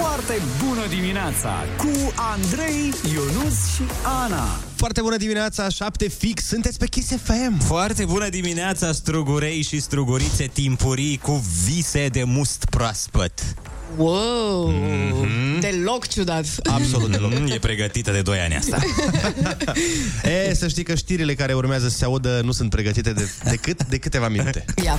Foarte bună dimineața cu Andrei, Ionus și Ana. Foarte bună dimineața, 7 fix, sunteți pe Kiss FM. Foarte bună dimineața, strugurei și strugurițe timpurii cu vise de must proaspăt. Wow! Mm-hmm. Deloc ciudat. Absolut deloc. E pregătită de 2 ani asta. e, să știi că știrile care urmează să se audă nu sunt pregătite de, decât de câteva minute. Ia.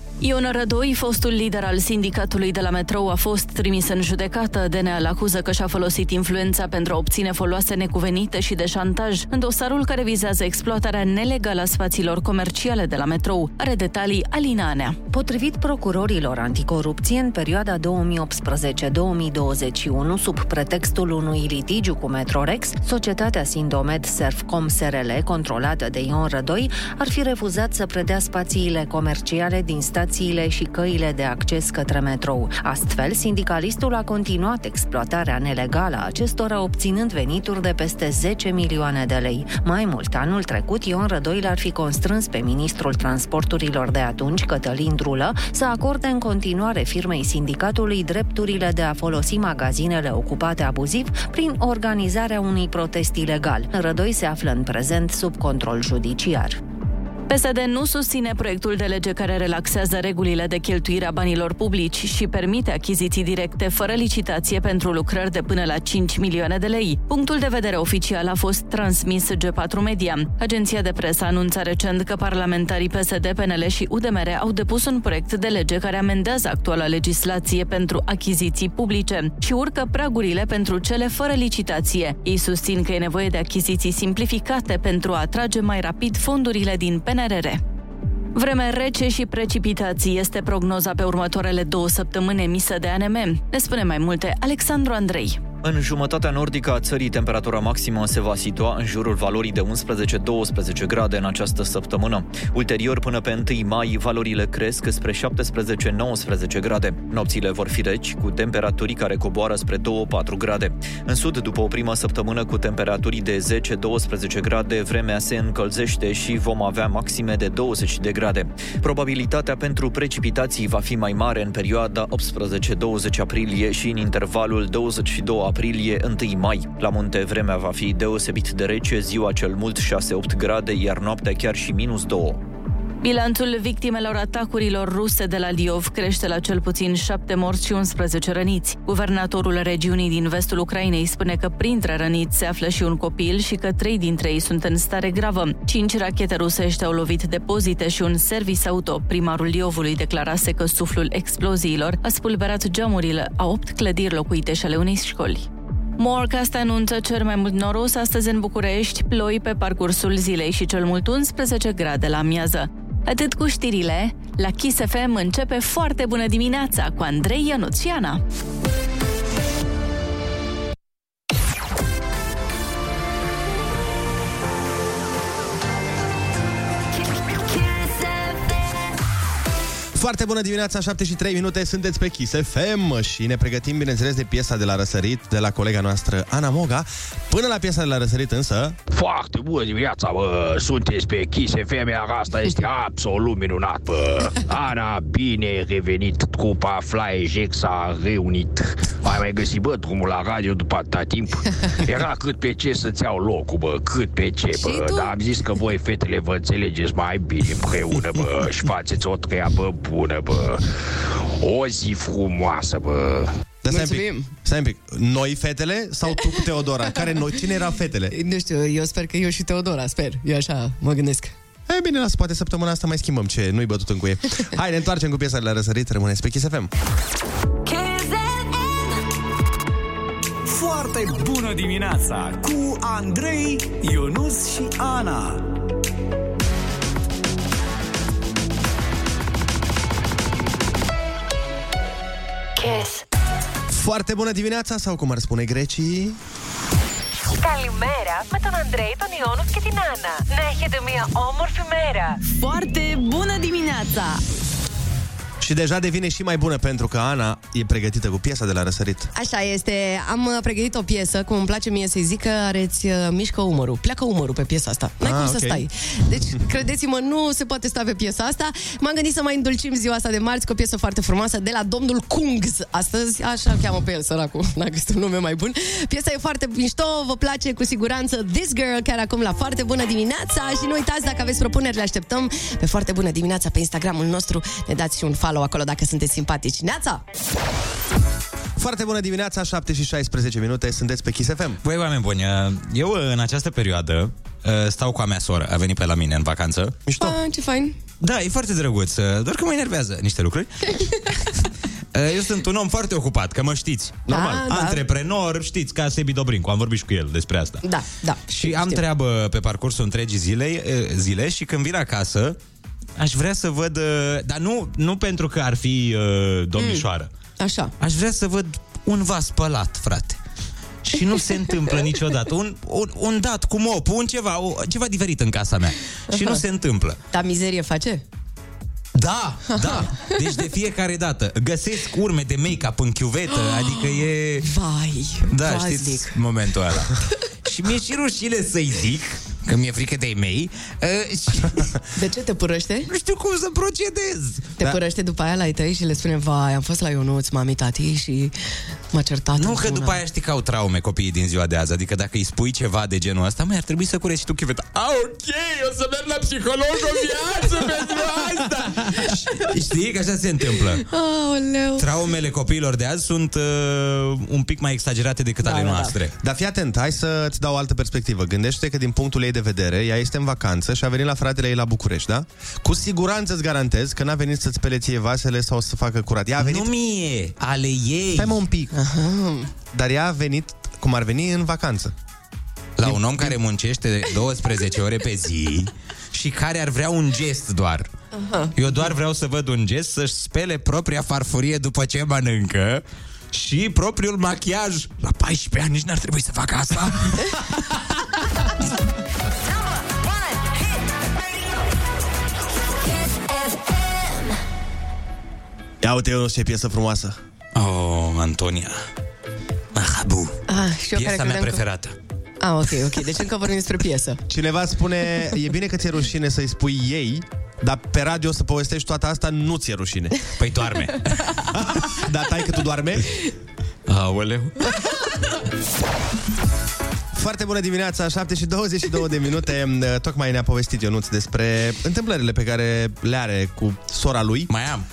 Ion Rădoi, fostul lider al sindicatului de la metrou, a fost trimis în judecată. DNA îl acuză că și-a folosit influența pentru a obține foloase necuvenite și de șantaj în dosarul care vizează exploatarea nelegală a spațiilor comerciale de la metrou. Are detalii Alina Anea. Potrivit procurorilor anticorupție, în perioada 2018-2021, sub pretextul unui litigiu cu Metrorex, societatea Sindomed Serfcom SRL, controlată de Ion Rădoi, ar fi refuzat să predea spațiile comerciale din stațiile și căile de acces către metrou. Astfel, sindicalistul a continuat exploatarea nelegală a acestora, obținând venituri de peste 10 milioane de lei. Mai mult, anul trecut, Ion Rădoi l-ar fi constrâns pe ministrul transporturilor de atunci, Cătălin Drulă, să acorde în continuare firmei sindicatului drepturile de a folosi magazinele ocupate abuziv prin organizarea unui protest ilegal. Rădoi se află în prezent sub control judiciar. PSD nu susține proiectul de lege care relaxează regulile de cheltuire a banilor publici și permite achiziții directe fără licitație pentru lucrări de până la 5 milioane de lei. Punctul de vedere oficial a fost transmis G4 Media. Agenția de presă anunța recent că parlamentarii PSD, PNL și UDMR au depus un proiect de lege care amendează actuala legislație pentru achiziții publice și urcă pragurile pentru cele fără licitație. Ei susțin că e nevoie de achiziții simplificate pentru a atrage mai rapid fondurile din PNL PNRR. Vreme rece și precipitații este prognoza pe următoarele două săptămâni emisă de ANM. Ne spune mai multe Alexandru Andrei. În jumătatea nordică a țării, temperatura maximă se va situa în jurul valorii de 11-12 grade în această săptămână. Ulterior, până pe 1 mai, valorile cresc spre 17-19 grade. Nopțile vor fi reci, cu temperaturi care coboară spre 2-4 grade. În sud, după o primă săptămână cu temperaturi de 10-12 grade, vremea se încălzește și vom avea maxime de 20 de grade. Probabilitatea pentru precipitații va fi mai mare în perioada 18-20 aprilie și în intervalul 22 aprilie 1 mai. La munte vremea va fi deosebit de rece, ziua cel mult 6-8 grade, iar noaptea chiar și minus 2. Bilanțul victimelor atacurilor ruse de la Liov crește la cel puțin 7 morți și 11 răniți. Guvernatorul regiunii din vestul Ucrainei spune că printre răniți se află și un copil și că trei dintre ei sunt în stare gravă. Cinci rachete rusești au lovit depozite și un service auto. Primarul Liovului declarase că suflul exploziilor a spulberat geamurile a opt clădiri locuite și ale unei școli. Morecast anunță cer mai mult noros astăzi în București, ploi pe parcursul zilei și cel mult 11 grade la miază. Atât cu știrile, la Kiss FM începe foarte bună dimineața cu Andrei Ionuțiana. Foarte bună dimineața, 7 și 3 minute, sunteți pe Kiss FM și ne pregătim, bineînțeles, de piesa de la răsărit de la colega noastră, Ana Moga. Până la piesa de la răsărit însă... Foarte bună dimineața, bă! Sunteți pe Kiss FM, iar asta este absolut minunat, bă! Ana, bine ai revenit, trupa Fly Jack s-a reunit. Ai mai găsit, bă, drumul la radio după atâta timp? Era cât pe ce să-ți iau locul, bă, cât pe ce, bă. Dar am zis că voi, fetele, vă înțelegeți mai bine împreună, bă, și faceți o treabă bună, bă. O zi frumoasă, bă. Dar stai un pic, stai un pic. Noi fetele sau tu cu Teodora? Care noi? Cine era fetele? Nu știu, eu sper că eu și Teodora, sper. Eu așa mă gândesc. E bine, las, poate săptămâna asta mai schimbăm ce nu-i bătut în cuie. Hai, ne întoarcem cu piesa de la răsărit, rămâneți pe Kiss FM. Foarte bună dimineața cu Andrei, Ionus și Ana. Kiss. Foarte bună dimineața, sau cum ar spune grecii... Καλημέρα με τον Αντρέη, τον Ιόνους και την Άννα. Να έχετε μια όμορφη μέρα. Foarte bună dimineața! Și Și deja devine și mai bună pentru că Ana e pregătită cu piesa de la răsărit. Așa este, am uh, pregătit o piesă, cum îmi place mie să-i zic, care îți uh, mișcă umărul. Pleacă umărul pe piesa asta. N-ai Ah, cum să ok. stai. Deci, credeți-mă, nu se poate sta pe piesa asta. M-am gândit să mai îndulcim ziua asta de marți cu o piesă foarte frumoasă de la domnul Kungs. Astăzi, așa îl cheamă pe el, săracul. N-a găsit un nume mai bun. Piesa e foarte mișto, vă place cu siguranță This Girl, chiar acum la foarte bună dimineața. Și nu uitați, dacă aveți propuneri, le așteptăm pe foarte bună dimineața pe Instagramul nostru. Ne dați și un follow acolo dacă sunteți simpatici. Neața! Foarte bună dimineața, 7 și 16 minute, sunteți pe Kiss FM. Băi, oameni buni, eu în această perioadă uh, stau cu a mea soră, a venit pe la mine în vacanță. Mișto. Ah, ce fain! Da, e foarte drăguț, uh, doar că mă enervează niște lucruri. Uh, Eu sunt un om foarte ocupat, că mă știți. Normal. Ah, da. Antreprenor, știți, ca Sebi Dobrincu, am vorbit și cu el despre asta. Da, da. Și am treabă pe parcursul întregii zilei, eh, zile și când vin acasă, aș vrea să văd, eh, dar nu, nu pentru că ar fi uh, domnișoară. Așa. Aș vrea să văd un vas spălat, frate. Și nu se întâmplă niciodată. Un, un, un dat cu mop, un ceva, o, ceva diferit în casa mea. Și nu se întâmplă. Dar mizerie face? Da, da. Deci de fiecare dată găsesc urme de make-up în chiuvetă, adică e... Vai, Da, vaznic. știți momentul ăla. și mi-e și rușine să-i zic, că mi-e frică de ei mei, uh, și De ce te părăște? nu știu cum să procedez. Te da. părăște după aia la ei tăi și le spune Vai, am fost la Ionuț, mami, tati și m-a certat Nu, că într-una." după aia știi că au traume copiii din ziua de azi Adică dacă îi spui ceva de genul ăsta Mai ar trebui să cureți și tu chiveta A, ok, o să merg la psiholog o viață pentru asta Și- Știi că așa se întâmplă Aoleu. Traumele copiilor de azi sunt uh, un pic mai exagerate decât Da, ale da, da. noastre Dar fii atent, hai să-ți dau o altă perspectivă. Gândește că din punctul ei de vedere, ea este în vacanță și a venit la fratele ei la București, da? Cu siguranță îți garantez că n-a venit să-ți spele ție vasele sau să facă curat. Ea a venit... Nu mie, ale ei Stai mă un pic. Dar ea a venit cum ar veni în vacanță. La un om care muncește 12 ore pe zi Și care ar vrea un gest doar. Eu doar vreau să văd un gest Să-și spele propria farfurie după ce mănâncă și propriul machiaj. La 14 ani nici n-ar trebui să facă asta. Ia uite eu ce piesă frumoasă. Oh, Antonia Mahabu Ah, și eu care Piesa mea credeam că... preferată Ah, ok, ok. Deci încă vorbim despre piesă. Cineva spune, e bine că ți-e rușine să-i spui ei, dar pe radio să povestești toată asta nu ți-e rușine. Păi doarme Dar tai că tu doarme? Aoleu Foarte bună dimineața, 7 și 22 de minute. Tocmai ne-a povestit Ionuț despre întâmplările pe care le are cu sora lui. Mai am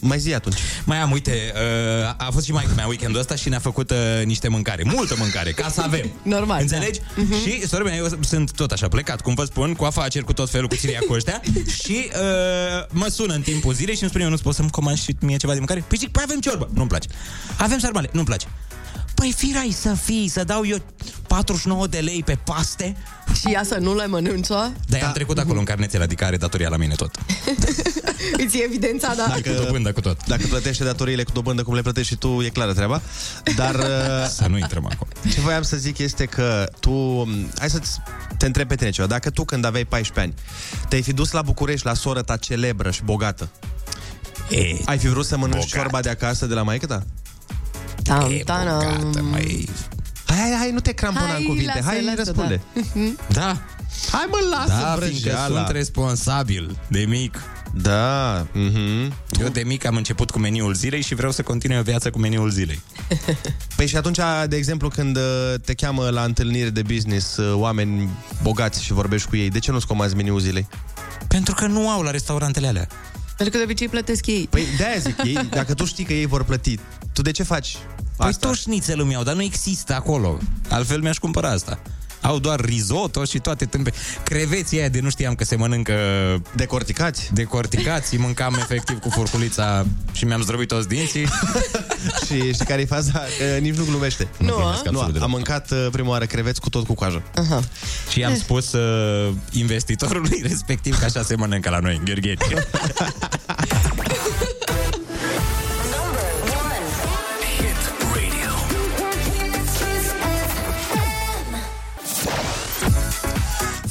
Mai zi atunci. Mai am, uite, uh, a fost și mai mea weekendul ăsta și ne-a făcut uh, niște mâncare, multă mâncare, ca să avem. Normal, Înțelegi? da. Mhm. Și, sora mea, eu sunt tot așa plecat, cum vă spun, cu afaceri, cu tot felul, cu țiria cu ăștia și uh, mă sună în timpul zilei și îmi spune, eu nu poți să-mi comand și mie ceva de mâncare? Păi zic, păi avem ciorbă. Nu-mi place. Avem sarmale. Nu-mi place. Păi firai să fii, să dau eu 49 de lei pe paste? Și ea să nu le mănânță, Dar da. am trecut acolo în carnețel, adică are datoria la mine tot. îți e evidența, da. Cu dobândă cu tot. Dacă plătește datoriile cu dobândă cum le plătești și tu, e clară treaba. Dar uh, Să nu intrăm acolo. ce voiam să zic este că tu... Hai să te întreb pe tine ceva. Dacă tu când aveai 14 ani te-ai fi dus la București la sora ta celebră și bogată, E, ai fi vrut să mănânci Bogat. ciorba de acasă de la maică ta? Tam, e tanam. bogată, mai... Hai, hai, hai, nu te crampona Hai, în cuvinte. lasă, hai, lasă, răspunde. Da, Hai, mă, lasă da, fiindcă vrăjeala. sunt responsabil de mic. Da, mhm. Eu de mic am început cu meniul zilei și vreau să continui o viață cu meniul zilei. Păi și atunci, de exemplu, când uh, te cheamă la întâlnire de business uh, oameni bogați și vorbești cu ei, de ce nu-ți comanzi meniul zilei? Pentru că nu au la restaurantele alea. Pentru că de obicei plătesc ei. Păi de-aia zic, ei, dacă tu știi că ei vor plăti, tu de ce faci Păi asta? tot șnițelul meu, dar nu există acolo. Altfel mi-aș cumpăra asta. Au doar risotto și toate tâmpe. Creveții aia de nu știam că se mănâncă Decorticați? decorticați, îi mâncam efectiv cu furculița și mi-am zdrobit toți dinții. și, și care e faza? Că nici nu glumește. Nu, glumesc a? Nu, absolut am deloc. mâncat uh, prima oară creveți cu tot cu coajă. Aha. Și i-am spus uh, investitorului respectiv că așa se mănâncă la noi, în Gheorgheni.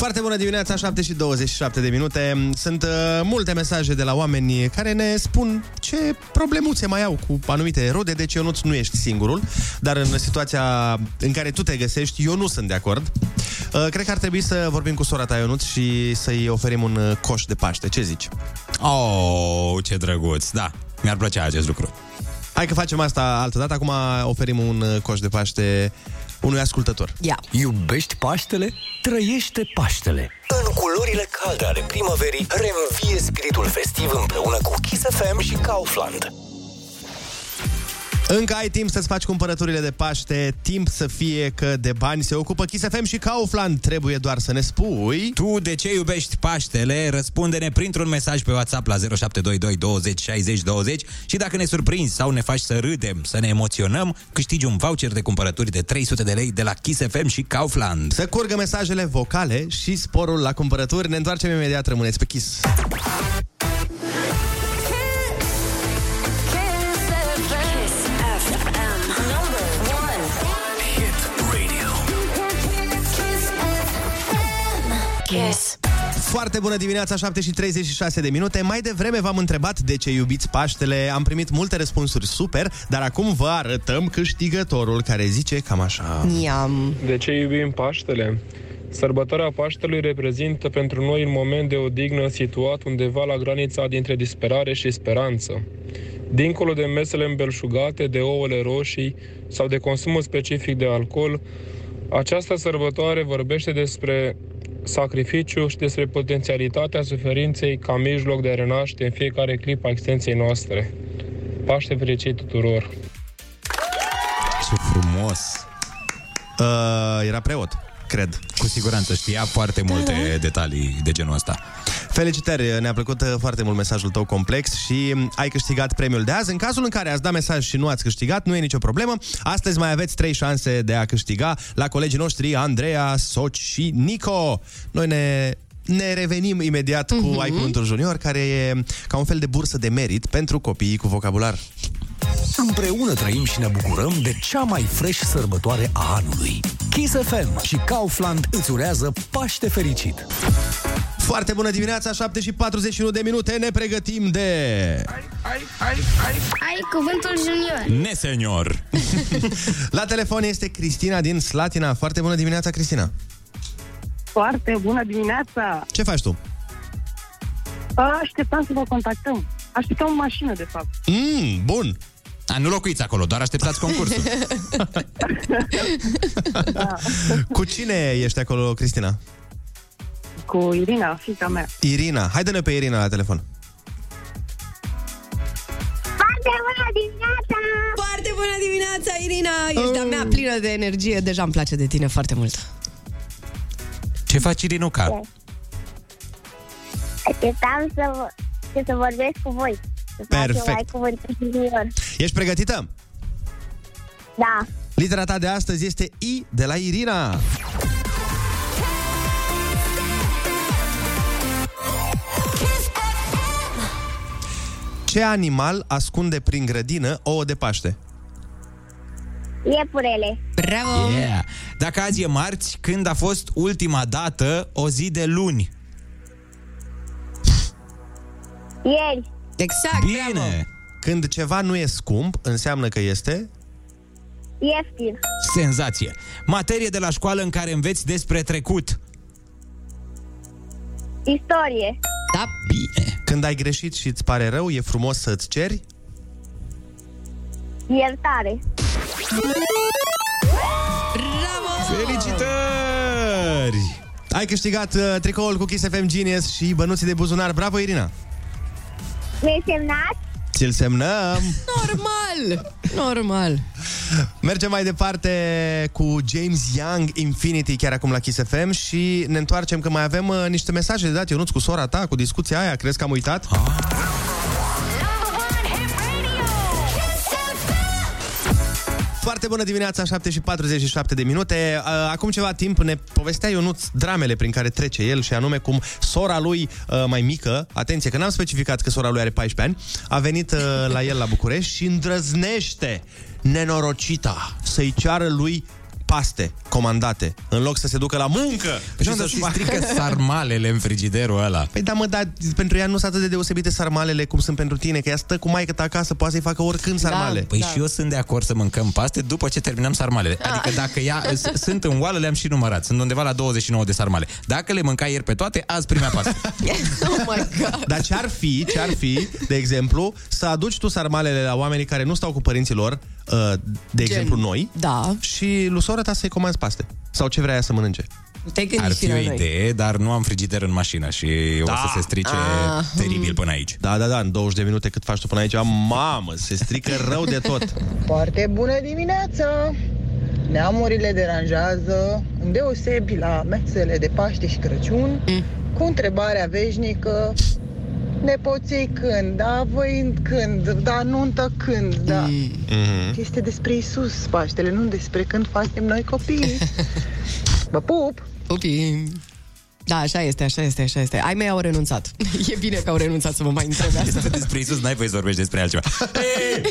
Foarte bună dimineața, 7 și 27 de minute. Sunt uh, multe mesaje de la oameni care ne spun ce problemuțe mai au cu anumite rode, deci Ionuț nu ești singurul, dar în situația în care tu te găsești, eu nu sunt de acord. Uh, cred că ar trebui să vorbim cu sora ta, Ionuț, și să-i oferim un uh, coș de Paște. Ce zici? Oh, ce drăguț, da. Mi-ar plăcea acest lucru. Hai că facem asta altă dată. Acum oferim un uh, coș de Paște unui ascultător. Ia. Iubești Paștele? Trăiește Paștele! În culorile calde ale primăverii, reînvie spiritul festiv împreună cu Kiss FM și Kaufland. Încă ai timp să-ți faci cumpărăturile de Paște, timp să fie că de bani se ocupă Kiss FM și Kaufland. Trebuie doar să ne spui... Tu de ce iubești Paștele? Răspunde-ne printr-un mesaj pe WhatsApp la 0722 20 60 20 și dacă ne surprinzi sau ne faci să râdem, să ne emoționăm, câștigi un voucher de cumpărături de 300 de lei de la Kiss FM și Kaufland. Să curgă mesajele vocale și sporul la cumpărături. Ne întoarcem imediat, rămâneți pe Kiss. Kiss. Foarte bună dimineața, 7 și 36 de minute. Mai devreme v-am întrebat de ce iubiți Paștele. Am primit multe răspunsuri super, dar acum vă arătăm câștigătorul care zice cam așa. Iam. De ce iubim Paștele? Sărbătoarea Paștelui reprezintă pentru noi un moment de odihnă situat undeva la granița dintre disperare și speranță. Dincolo de mesele îmbelșugate, de ouăle roșii sau de consumul specific de alcool, această sărbătoare vorbește despre sacrificiu și despre potențialitatea suferinței ca mijloc de a renaște în fiecare clip a existenței noastre. Paște fericit tuturor! Ce frumos! Uh, era preot, cred. Cu siguranță știa foarte multe detalii de genul ăsta. Felicitări, ne-a plăcut uh, foarte mult mesajul tău complex și um, ai câștigat premiul de azi. În cazul în care ați dat mesaj și nu ați câștigat, nu e nicio problemă. Astăzi mai aveți trei șanse de a câștiga la colegii noștri Andreea, Soci și Nico. Noi ne ne revenim imediat cu Mhm. Ai Cuvântul Junior, care e ca un fel de bursă de merit pentru copiii cu vocabular. Împreună trăim și ne bucurăm de cea mai fresh sărbătoare a anului. Kiss FM și Kaufland îți urează Paște fericit! Foarte bună dimineața, 7 și 41 de minute, ne pregătim de... Ai cuvântul junior. Ne, senior! La telefon este Cristina din Slatina. Foarte bună dimineața, Cristina. Foarte bună dimineața! Ce faci tu? Așteptam să vă contactăm. Așteptam o mașină, de fapt. Mm, bun. A, nu locuiți acolo, doar așteptați concursul. Cu cine ești acolo, Cristina? Cu Irina, fica mea. Irina. Haide-ne pe Irina la telefon. Foarte bună dimineața! Foarte bună dimineața, Irina! Ești a mea plină de energie. Deja îmi place de tine foarte mult. Ce faci, Irinuca? Așteptam să, vă, să, să vorbesc cu voi. Să Perfect. facem ai cuvântul junior. Ești pregătită? Da. Litera ta de astăzi este I de la Irina. Ce animal ascunde prin grădină ouă de Paște? Iepurele. Bravo! Yeah. Dacă azi e marți, când a fost ultima dată o zi de luni? Ieri. Exact, bravo! Bine! Când ceva nu e scump, înseamnă că este... Ieftin. Senzație! Materie de la școală în care înveți despre trecut. Istorie. Da? Bine! Când ai greșit și îți pare rău, e frumos să-ți ceri... Iertare. Bravo! Felicitări! Ai câștigat uh, tricoul cu Kiss FM Genius și bănuții de buzunar. Bravo, Irina! Mi-ai semnat? Ți-l semnăm! Normal! Normal! Mergem mai departe cu James Young Infinity chiar acum la Kiss FM și ne întoarcem că mai avem uh, niște mesaje de dat, Ionuț, cu sora ta, cu discuția aia. Crezi că am uitat? Foarte bună dimineața, 7 și 47 de minute. Uh, Acum ceva timp ne povestea Ionuț dramele prin care trece el și anume cum sora lui uh, mai mică, atenție că n-am specificat că sora lui are 14 ani, a venit uh, la el la București și îndrăznește nenorocita să-i ceară lui paste comandate, în loc să se ducă la muncă. Și să-și strică sarmalele în frigiderul ăla. Păi da, mă, dar pentru ea nu sunt atât de deosebite sarmalele cum sunt pentru tine, că ea stă cu maică ta acasă, poate să-i facă oricând sarmale. Păi da. și eu sunt de acord să mâncăm paste după ce terminăm sarmalele. Adică dacă ea s- sunt în oală, le-am și numărat. Sunt undeva la 29 de sarmale. Dacă le mâncai ieri pe toate, azi primea paste. oh my God. Dar ce ar fi, ce ar fi, de exemplu, să aduci tu sarmalele la oamenii care nu stau cu părinții lor, uh, de exemplu noi, da. și lui sora ta să-i comanzi paste. Sau ce vrea ea să mănânce. Te-ai gândit Ar și fi o la noi. idee, dar nu am frigider în mașină și o să se strice Ah. teribil până aici. Da, da, da, în 20 de minute cât faci tu până aici, mamă, se strică rău de tot. Foarte bună dimineața! Neamurile deranjează, îndeosebi la mesele de Paște și Crăciun, mm. cu întrebarea veșnică, nepoții când, da, voi când, da, nuntă când, da. Mm. Mm-hmm. Este despre Isus Paștele, nu despre când facem noi copii. Vă pup! Pupi. Da, așa este, așa este, așa este. Ai mei au renunțat. E bine că au renunțat să mă mai întrebe asta. Este despre Isus, n-ai voie să vorbești despre altceva. Ei,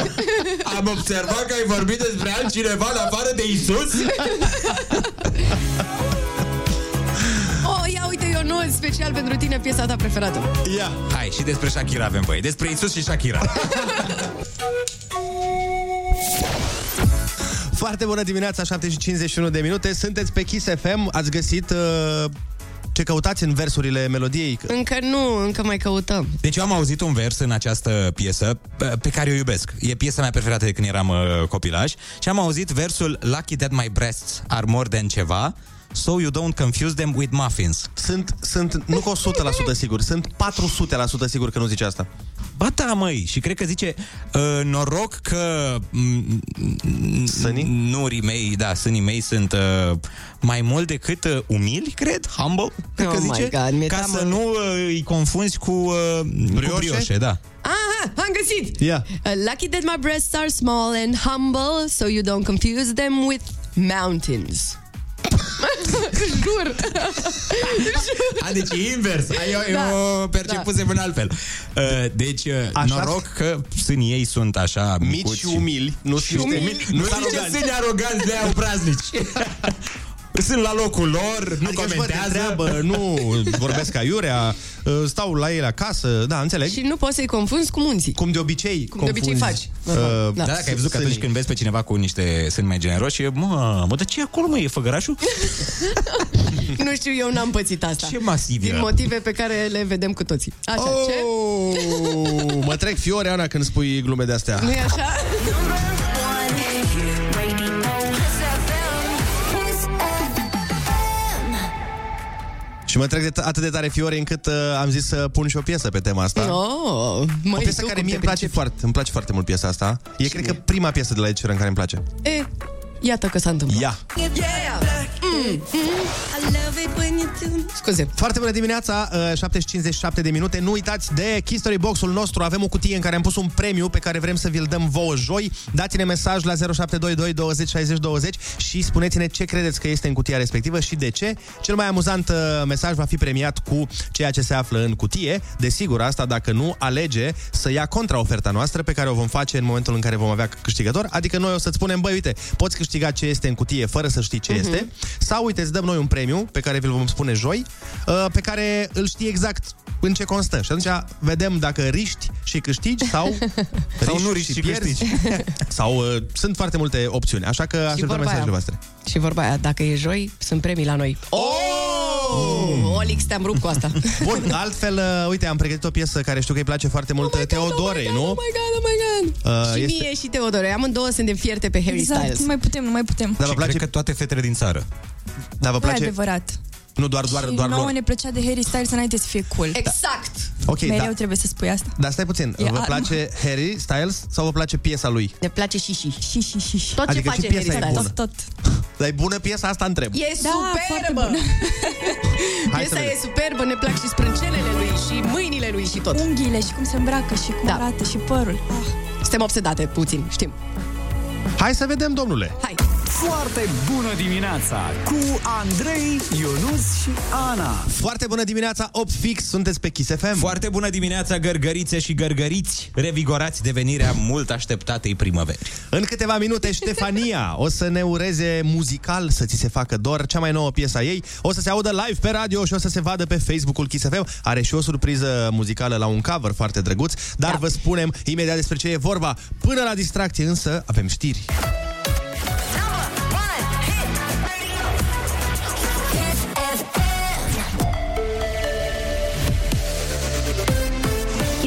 am observat că ai vorbit despre altcineva în afară de Isus? Oh, ia uite, Ionut, special pentru tine, piesa ta preferată. Ia. Hai, și despre Shakira avem voie. Despre Isus și Shakira. Foarte bună dimineața, 7 și 51 de minute. Sunteți pe Kiss FM, ați găsit uh, ce căutați în versurile melodiei. Încă nu, încă mai căutăm. Deci eu am auzit un vers în această piesă pe- pe care o iubesc. E piesa mea preferată de când eram uh, copilaș și am auzit versul Lucky that my breasts are more than ceva So you don't confuse them with muffins. Sunt, sunt nu cu 100% sigur, sunt 400% sigur că nu zice asta. Ba da, măi, și cred că zice uh, noroc că mm, Sânii? nurii mei, da, sânii mei sunt uh, mai mult decât uh, umili, cred, humble, cred că Oh my zice, God, mi-e ca teamă. să nu uh, îi confunzi cu uh, brioșe? cu brioșe, da. Aha, am găsit! Ia. Uh, lucky that my breasts are small and humble, so you don't confuse them with mountains. Jur! A, deci e invers. Ai, eu, Da. eu percepusem în altfel. Uh, deci, uh, Așa? noroc că sânii ei sunt așa Mici micuți și umili, nu și și umili. umili, Nu nu zice aroganți. sâni aroganți, de au praznici. Sunt la locul lor, nu Adică își văd de comentează. treabă, nu vorbesc aiurea, uh, stau la el acasă, da, înțeleg. Și nu poți să-i confunzi cu munții. Cum de obicei Cum de obicei confunzi, faci. uh, Da, dacă ai văzut că atunci sânii. când vezi pe cineva cu niște sâni mai generoși, e, mă, mă, dar ce e acolo, mă, e făgărașul? Nu știu, eu n-am pățit asta. Ce masiv e Din ăla. motive pe care le vedem cu toții. Așa, Oh, ce? mă trec fiore, Ana, când spui glume de-astea. nu e așa? Și mă trec de t- atât de tare fiore încât uh, am zis să pun și o piesă pe tema asta. Oh, o măi, piesă tu care cum mie te îmi place pricepi? foarte, îmi place foarte mult piesa asta. E, cred că, prima piesă de la Ed Sheeran care îmi place. E, iată că s-a întâmplat. Ia! Yeah! Mm, mm. I love it when you do... Scuze. Foarte bună dimineața, uh, 7 și 57 de minute. Nu uitați de History Box-ul nostru. Avem o cutie în care am pus un premiu pe care vrem să vi-l dăm vouă joi. Dați-ne mesaj la 0722 20 60 20 și spuneți-ne ce credeți că este în cutia respectivă și de ce. Cel mai amuzant uh, mesaj va fi premiat cu ceea ce se află în cutie. Desigur, asta dacă nu alege să ia contraoferta noastră pe care o vom face în momentul în care vom avea câștigător. Adică noi o să-ți spunem, băi, uite, poți câștiga ce este în cutie fără să știi ce Mhm. este. Sau, uite, îți dăm noi un premiu pe care vi-l vom spune joi, uh, pe care îl știi exact în ce constă. Și atunci vedem dacă riști și câștigi sau, Sau nu riști și câștigi. sau uh, sunt foarte multe opțiuni. Așa că așteptăm vorba mesajele aia. voastre. Și vorba aia, dacă e joi, sunt premii la noi. Oh! Olix, te-am rupt cu asta. Bun, altfel, uh, uite, am pregătit o piesă care știu că îi place foarte mult oh Teodorei, nu? Oh my god, oh my god. Uh, și este- mie și Teodore. Amândouă suntem fierte pe Harry Exact, Styles. nu mai putem, nu mai putem. Dar vă Și place, cred că toate fetele din țară. dar vă Nu e place, adevărat. Nu doar, doar, și doar nouă lor. ne plăcea de Harry Styles înainte să fie cool. Exact! Ok, Mereu da. trebuie să spui asta. Dar stai puțin, E vă al- place Harry Styles sau vă place piesa lui? Ne place și și. Și, și, și, și. Tot Adică ce și face piesa Harry e Styles. bună. Tot, tot. Dar e bună piesa asta, întreb. E Da, foarte superbă! bună. Hai să Piesa vedem. e superbă, ne plac și sprâncenele lui și mâinile lui și tot. Unghiile și cum se îmbracă și cum Da. arată și părul. Ah. Suntem obsedate puțin, știm. Hai să vedem, domnule. Hai! Foarte bună dimineața cu Andrei, Ionus și Ana. Foarte bună dimineața, 8 fix, sunteți pe Kiss FM. Foarte bună dimineața, gărgărițe și gărgăriți, revigorați de venirea mult așteptatei primăveri. În câteva minute, Ștefania o să ne ureze muzical să ți se facă dor, cea mai nouă piesă a ei. O să se audă live pe radio și o să se vadă pe Facebook-ul Kiss FM. Are și o surpriză muzicală la un cover foarte drăguț, dar da. vă spunem imediat despre ce e vorba. Până la distracție însă avem știri.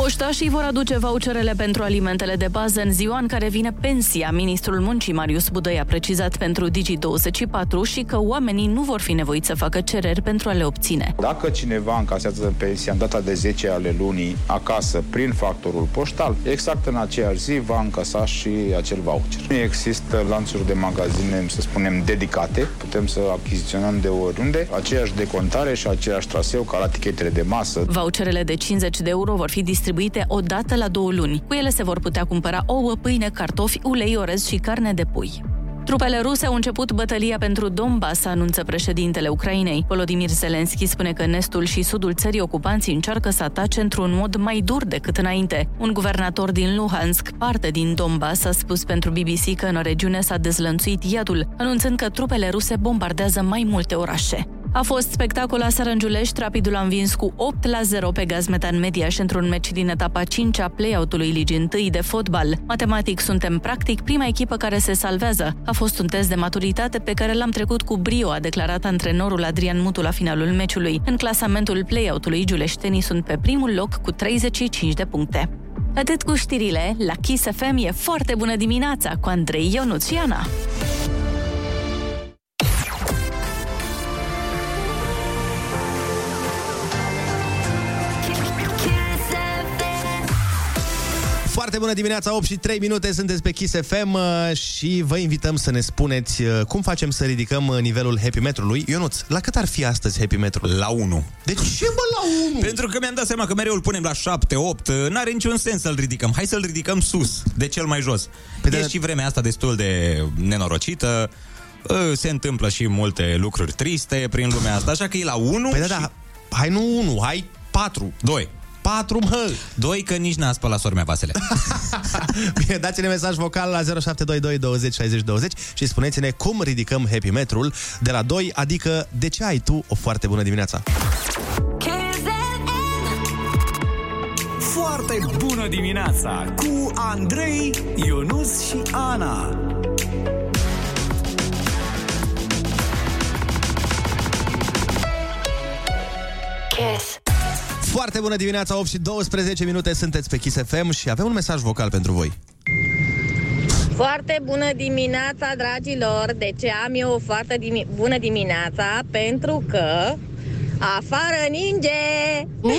Oștașii vor aduce voucherele pentru alimentele de bază în ziua în care vine pensia. Ministrul Muncii Marius Budăi a precizat pentru Digi24 și că oamenii nu vor fi nevoiți să facă cereri pentru a le obține. Dacă cineva încasează pensia în data de 10 ale lunii acasă prin factorul poștal, exact în aceeași zi va încasa și acel voucher. Nu există lanțuri de magazine, să spunem, dedicate. Putem să achiziționăm de oriunde aceeași decontare și aceeași traseu ca la tichetele de masă. Voucherele de 50 de euro vor fi distribuite o dată la două luni. Cu ele se vor putea cumpăra ouă, pâine, cartofi, ulei, orez și carne de pui. Trupele ruse au început bătălia pentru Donbass, anunță președintele Ucrainei. Volodymyr Zelensky spune că în estul și sudul țării ocupanții încearcă să atace într-un mod mai dur decât înainte. Un guvernator din Luhansk, parte din Donbass, a spus pentru BBC că în regiune s-a dezlănțuit iadul, anunțând că trupele ruse bombardează mai multe orașe. A fost spectacol la Sărăngiulești, Rapidul a învins cu 8 la 0 pe Gazmetan Mediaș într-un meci din etapa 5 a play-out-ului Ligii 1 de fotbal. Matematic suntem practic prima echipă care se salvează. A fost un test de maturitate pe care l-am trecut cu brio, a declarat antrenorul Adrian Mutu la finalul meciului. În clasamentul play-out-ului, giuleștenii sunt pe primul loc cu 35 de puncte. Atât cu știrile, la Kiss FM e foarte bună dimineața cu Andrei Ionuțiana. Foarte bună dimineața, 8 și 3 minute, sunteți pe Kiss FM uh, și vă invităm să ne spuneți uh, cum facem să ridicăm uh, nivelul Happy Metrului. Ionuț, la cât ar fi astăzi Happy Metrul? La 1. De ce, bă, la 1? Pentru că mi-am dat seama că mereu îl punem la 7, 8, n-are niciun sens să-l ridicăm. Hai să-l ridicăm sus, de cel mai jos. Păi e de... și vremea asta destul de nenorocită, se întâmplă și multe lucruri triste prin lumea asta, așa că e la 1 Păi da, și... da, hai nu 1, hai 4. 2. 4, mă! Doi, că nici n-a spălat sormea vasele. Bine, dați-ne mesaj vocal la 0722 20 60 20 și spuneți-ne cum ridicăm Happy Metrul de la 2, adică de ce ai tu o foarte bună dimineața. Foarte bună dimineața cu Andrei, Ionus și Ana. Kiss. Foarte bună dimineața, 8 și 12 minute, sunteți pe Kiss FM și avem un mesaj vocal pentru voi. Foarte bună dimineața, dragilor! De ce am eu o foarte dimi- bună dimineața? Pentru că afară ninge! Mm?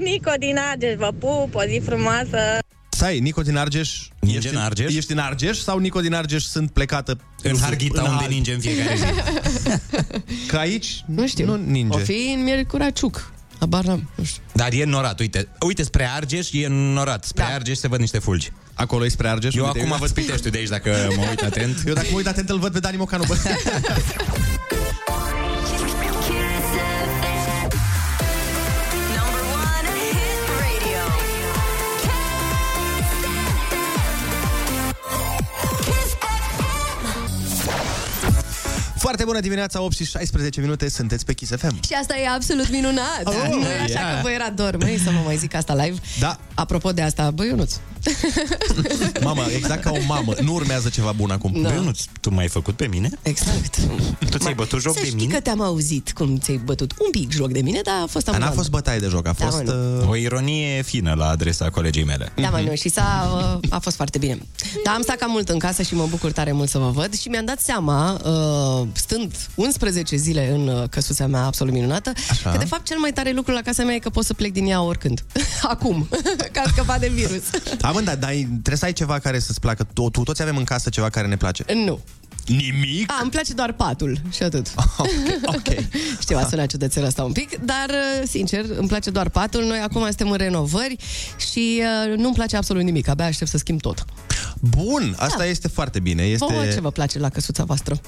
Nico din Argeș, vă pup, o zi frumoasă! Stai, Nico din Argeș, Ninge ești în Argeș? Ești în Argeș sau Nico din Argeș sunt plecată În Harghita, unde ninge în fiecare zi. Că aici Nu știu. nu ninge. O fi în Miercuraciuc. Habar n-am, nu știu. Dar e norat, uite. Uite, spre Argeș e norat. Spre da. Argeș se văd niște fulgi. Acolo e spre Argeș? Eu unde te acum uiți? văd Piteștiul de aici, dacă mă uit atent. Eu dacă mă uit atent îl văd pe Dani Mocanu, Foarte bună dimineața, 8 și 16 minute, sunteți pe Kiss FM. Și asta e absolut minunat. Oh, nu e așa yeah. că vă era dor, măi, să vă mai zic asta live. Da. Apropo de asta, băi, Ionuț. Mamă, exact ca o mamă. Nu urmează ceva bun acum. Da. Bă, nu, tu m-ai făcut pe mine? Exact. Tu ți-ai bătut joc Să de știi mine? că te-am auzit cum ți-ai bătut un pic joc de mine, dar a fost Dar n-a amuzant. fost bătaie de joc, a Da, fost... mă, uh, O ironie fină la adresa colegii mele. Da, mă, nu, și s-a, uh, a fost foarte bine. Dar am stat cam mult în casă și mă bucur tare mult să vă văd și mi-am dat seama, uh, stând 11 zile în uh, căsuța mea absolut minunată, Așa. că de fapt cel mai tare lucru la casa mea e că pot să plec din ea oricând. Acum, că am scăpat de virus. Da, mă, dar, dar trebuie să ai ceva care să-ți placă. Tu, tu, toți avem în casă ceva care ne place. Nu. Nimic? A, îmi place doar patul și atât. Ok, ok. Știu, a sunat ciudățel asta un pic, dar, uh, sincer, îmi place doar patul. Noi acum suntem în renovări și uh, nu-mi place absolut nimic. Abia aștept să schimb tot. Bun, asta este foarte bine. Este... Vouă ce vă place la căsuța voastră?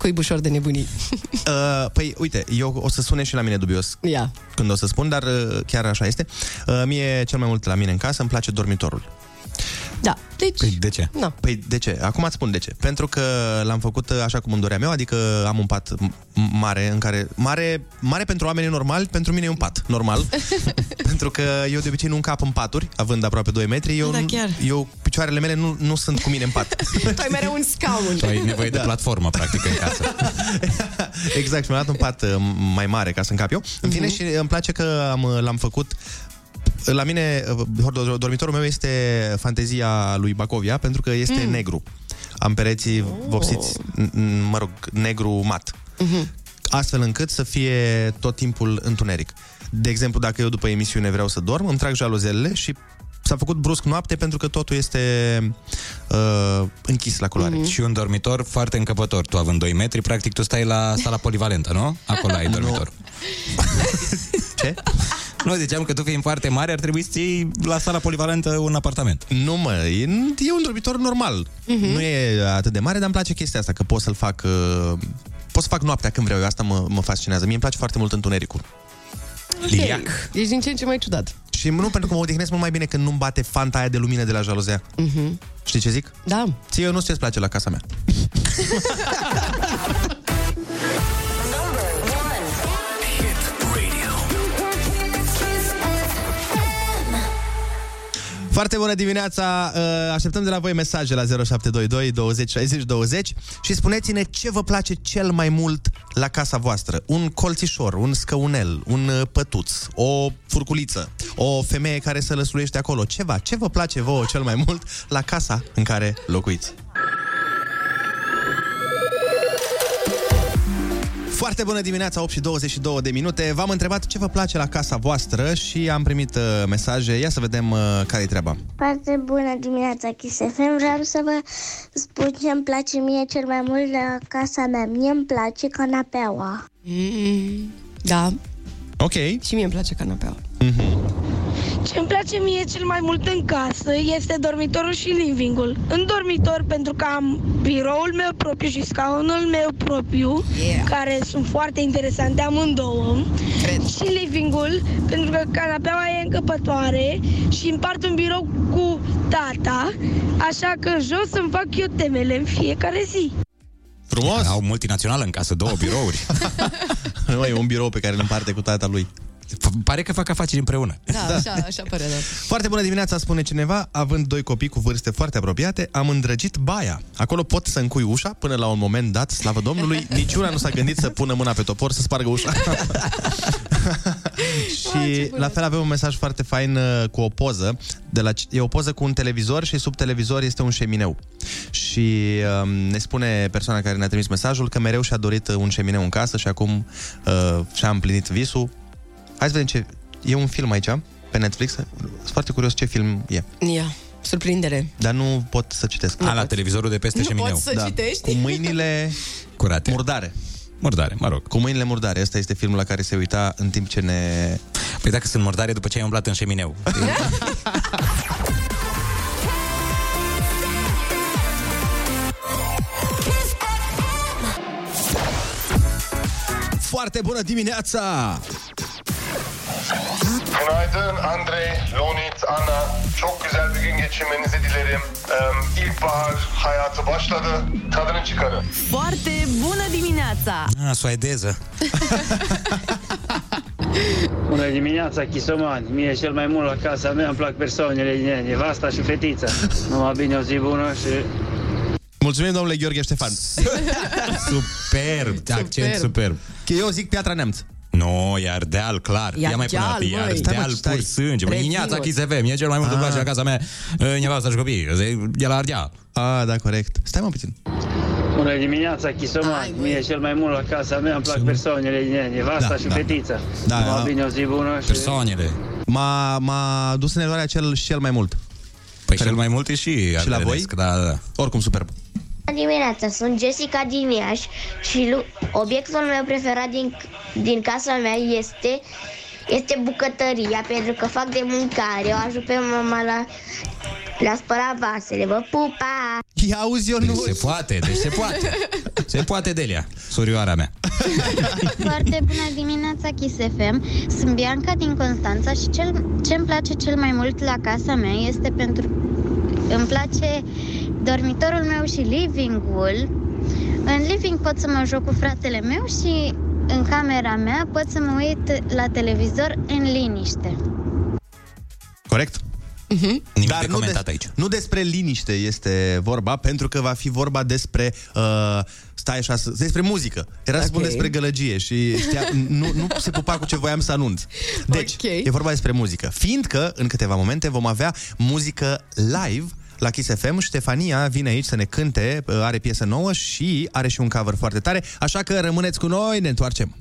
Cuibușor de nebunii. Uh, păi, uite, eu o să sune și la mine dubios Ia. când o să spun, dar uh, chiar așa este. Uh, mie, cel mai mult la mine în casă, îmi place dormitorul. Da, deci... Păi de ce? Na. Păi de ce? Acum îți spun de ce. Pentru că l-am făcut uh, așa cum îmi doream eu, adică am un pat m- mare în care... Mare, mare pentru oamenii normali, pentru mine e un pat normal. pentru că eu de obicei nu încap în paturi, având aproape 2 metri. Eu, Da, nu- chiar. eu picioarele mele nu, nu sunt cu mine în pat. Tu ai mereu un scaun. Tu ai nevoie de platformă, practic, în casă. exact, și mi-am dat un pat uh, mai mare ca să încap eu. În fine, Mhm. și îmi place că am, l-am făcut la mine, uh, dormitorul meu este fantezia lui Bacovia, pentru că este Mm. negru. Am pereții vopsiți, n- n- mă rog, negru mat. Mhm. Astfel încât să fie tot timpul întuneric. De exemplu, dacă eu după emisiune vreau să dorm, îmi trag jaluzelele și s-a făcut brusc noapte pentru că totul este uh, închis la culoare. Mm-hmm. Și un dormitor foarte încăpător. Tu având 2 metri, practic tu stai la sala polivalentă, nu? Acolo ai dormitor. Ce? Nu, ziceam că tu fiind foarte mare, ar trebui să iei la sala polivalentă un apartament. Nu, mă, e, e un dormitor normal. Mhm. Nu e atât de mare, dar îmi place chestia asta, că pot să-l fac... Uh, pot să fac noaptea când vreau eu, asta mă, mă fascinează. Mie îmi place foarte mult întunericul. Liliac. Ești din ce în ce mai ciudat. Și nu pentru că mă odihnesc mult mai bine când nu-mi bate fanta aia de lumină de la jaluzea. Mhm. Știi ce zic? Da. Ție eu nu știu ce-ți place la casa mea. Foarte bună dimineața! Uh, Așteptăm de la voi mesaje la 0722 20 60 20 și spuneți-ne ce vă place cel mai mult la casa voastră. Un colțișor, un scăunel, un uh, pătuț, o furculiță, o femeie care să lăsulește acolo, ceva. Ce vă place vouă cel mai mult la casa în care locuiți? Foarte bună dimineața, 8 și 22 de minute. V-am întrebat ce vă place la casa voastră și am primit uh, mesaje. Ia să vedem uh, care-i treaba. Foarte bună dimineața, Kiss FM. Vreau să vă spun ce îmi place mie cel mai mult la casa mea. Mie îmi place canapeaua. Mm, da. Ok. Și mie îmi place canapeaua. Ce îmi place mie cel mai mult în casă este dormitorul și livingul. În dormitor pentru că am biroul meu propriu și scaunul meu propriu, yeah. care sunt foarte interesante amândouă. Cred. Și livingul pentru că canapeaua e încăpătoare și împart un birou cu tata, așa că jos îmi fac eu temele în fiecare zi. Frumos! Au multinațională în casă, două birouri. nu, e un birou pe care îl împarte cu tata lui. Pare că fac afaceri împreună. Da, așa, așa pare, da. Foarte bună dimineața, spune cineva, având doi copii cu vârste foarte apropiate, am îndrăgit baia. Acolo pot să încui ușa până la un moment dat, slavă Domnului, niciuna nu s-a gândit să pună mâna pe topor să spargă ușa. și la fel avem un mesaj foarte fain uh, cu o poză. De la, e o poză cu un televizor și sub televizor este un șemineu. Și um, ne spune persoana care ne-a trimis mesajul că mereu și-a dorit uh, un șemineu în casă și acum uh, și-a împlinit visul. Hai să vedem ce... E un film aici, pe Netflix. Sunt foarte curios ce film e. Ia, surprindere. Dar nu pot să citesc. A, la televizorul de peste Nu șemineu. poți să citești? Cu mâinile curate. Murdare. Murdare, mă rog. Cu mâinile murdare. Asta este filmul la care se uita în timp ce ne... Păi dacă sunt murdare după ce ai umblat în șemineu. Foarte bună dimineața! Günaydın Andrei, Lonit, Anna. Çok güzel bir gün geçirmenizi dilerim. Ee, ilkbahar hayatı başladı. Tadını çıkarın. Foarte bună dimineața! A, suedeză. Bună dimineața, Chisoman. Mie cel mai mult la casa mea îmi plac persoanele din ea, nevasta și fetița. Numai bine o zi bună și... Mulțumim, domnule Gheorghe Ștefan. Superb, accent superb. Că eu zic Piatra Neamț. Nu, e Ardeal, clar. E Ia mai până Ardeal, e măi. Stai, mă, Ardeal stai. pur sânge. Mă, Reținut. dimineața Kiss FM, e cel mai mult îmi place la casa mea, e, nevasta și copii. E la Ardeal. Ah, da, corect. Stai mă puțin. Bună dimineața, Chisoman. Mie cel mai mult la casa mea îmi plac persoanele din ea, nevasta Da, și da. fetița. Da, Numai da. bine o zi bună și... Persoanele. M-a, m-a dus în eroarea cel cel mai mult. Păi cel mai mult e și Și la voi? ardelenesc, Da, da, da. Oricum, superb. Bună dimineața, sunt Jessica din Iași și lu- obiectul meu preferat din, din casa mea este, este bucătăria, pentru că fac de mâncare, o ajut pe mama la Le-a spălat vasele, vă pupa! Ia auzi, eu Deci se poate, deci se poate. Se poate, Delia, surioara mea. Foarte bună dimineața, Kiss FM. Sunt Bianca din Constanța și cel, ce îmi place cel mai mult la casa mea este pentru... Îmi place dormitorul meu și living-ul. În living pot să mă joc cu fratele meu și în camera mea pot să mă uit la televizor în liniște. Corect? Nimic Dar de nu, comentat des- aici. nu despre liniște este vorba, pentru că va fi vorba despre uh, stai așa, să- despre muzică. Era să spun Ok. despre gălăgie și știa, nu, nu se pupa cu ce voiam să anunț. Deci, Ok. e vorba despre muzică. Fiindcă, în câteva momente, vom avea muzică live la Kiss FM. Ștefania vine aici să ne cânte, uh, are piesă nouă și are și un cover foarte tare, așa că rămâneți cu noi, ne întoarcem.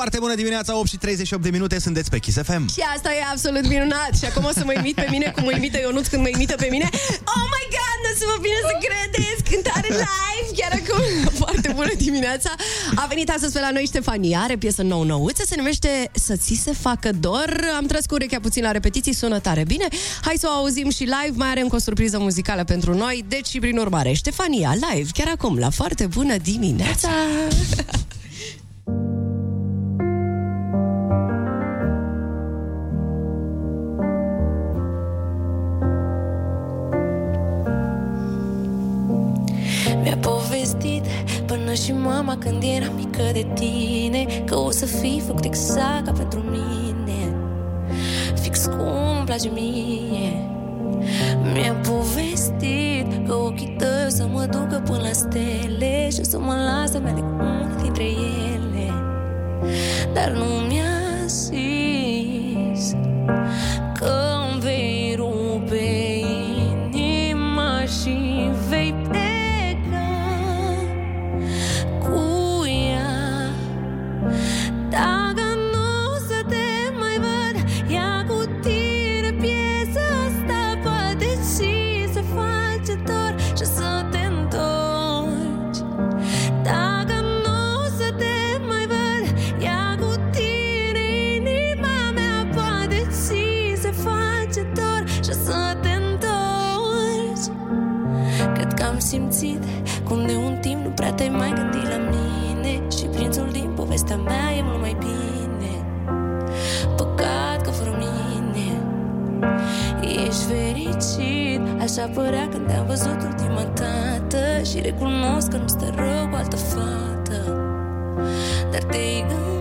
Foarte bună dimineața, 8 și 38 de minute, sunteți pe Kiss FM. Și asta e absolut minunat. Și acum o să mă imit pe mine cum mă imită Ionuț când mă imită pe mine. Oh my god, nu o să vă vine să credeți! Cântare live, chiar acum. Foarte bună dimineața. A venit astăzi pe la noi Ștefania, are piesă nou nouță, se numește Să ți se facă dor. Am tras cu urechea puțin la repetiții, sună tare bine. Hai să o auzim și live, mai are încă o surpriză muzicală pentru noi. Deci și prin urmare, Ștefania, live, chiar acum, la foarte bună dimineața! Povestit până și mama când era mică de tine Că o să fii făcut exact ca pentru mine. Fix cum îmi place mie. Mi-a povestit că ochii tăi o să mă ducă până la stele Și o să mă las să merg una dintre ele. Dar nu mi-a zis simțit cum de un timp nu prea te-ai mai gândit la mine Și prințul din povestea mea e mult mai bine. Păcat că fără mine Ești fericit. Așa părea când te-am văzut ultima dată Și recunosc că nu stă rău cu altă fată. Dar te-ai gândit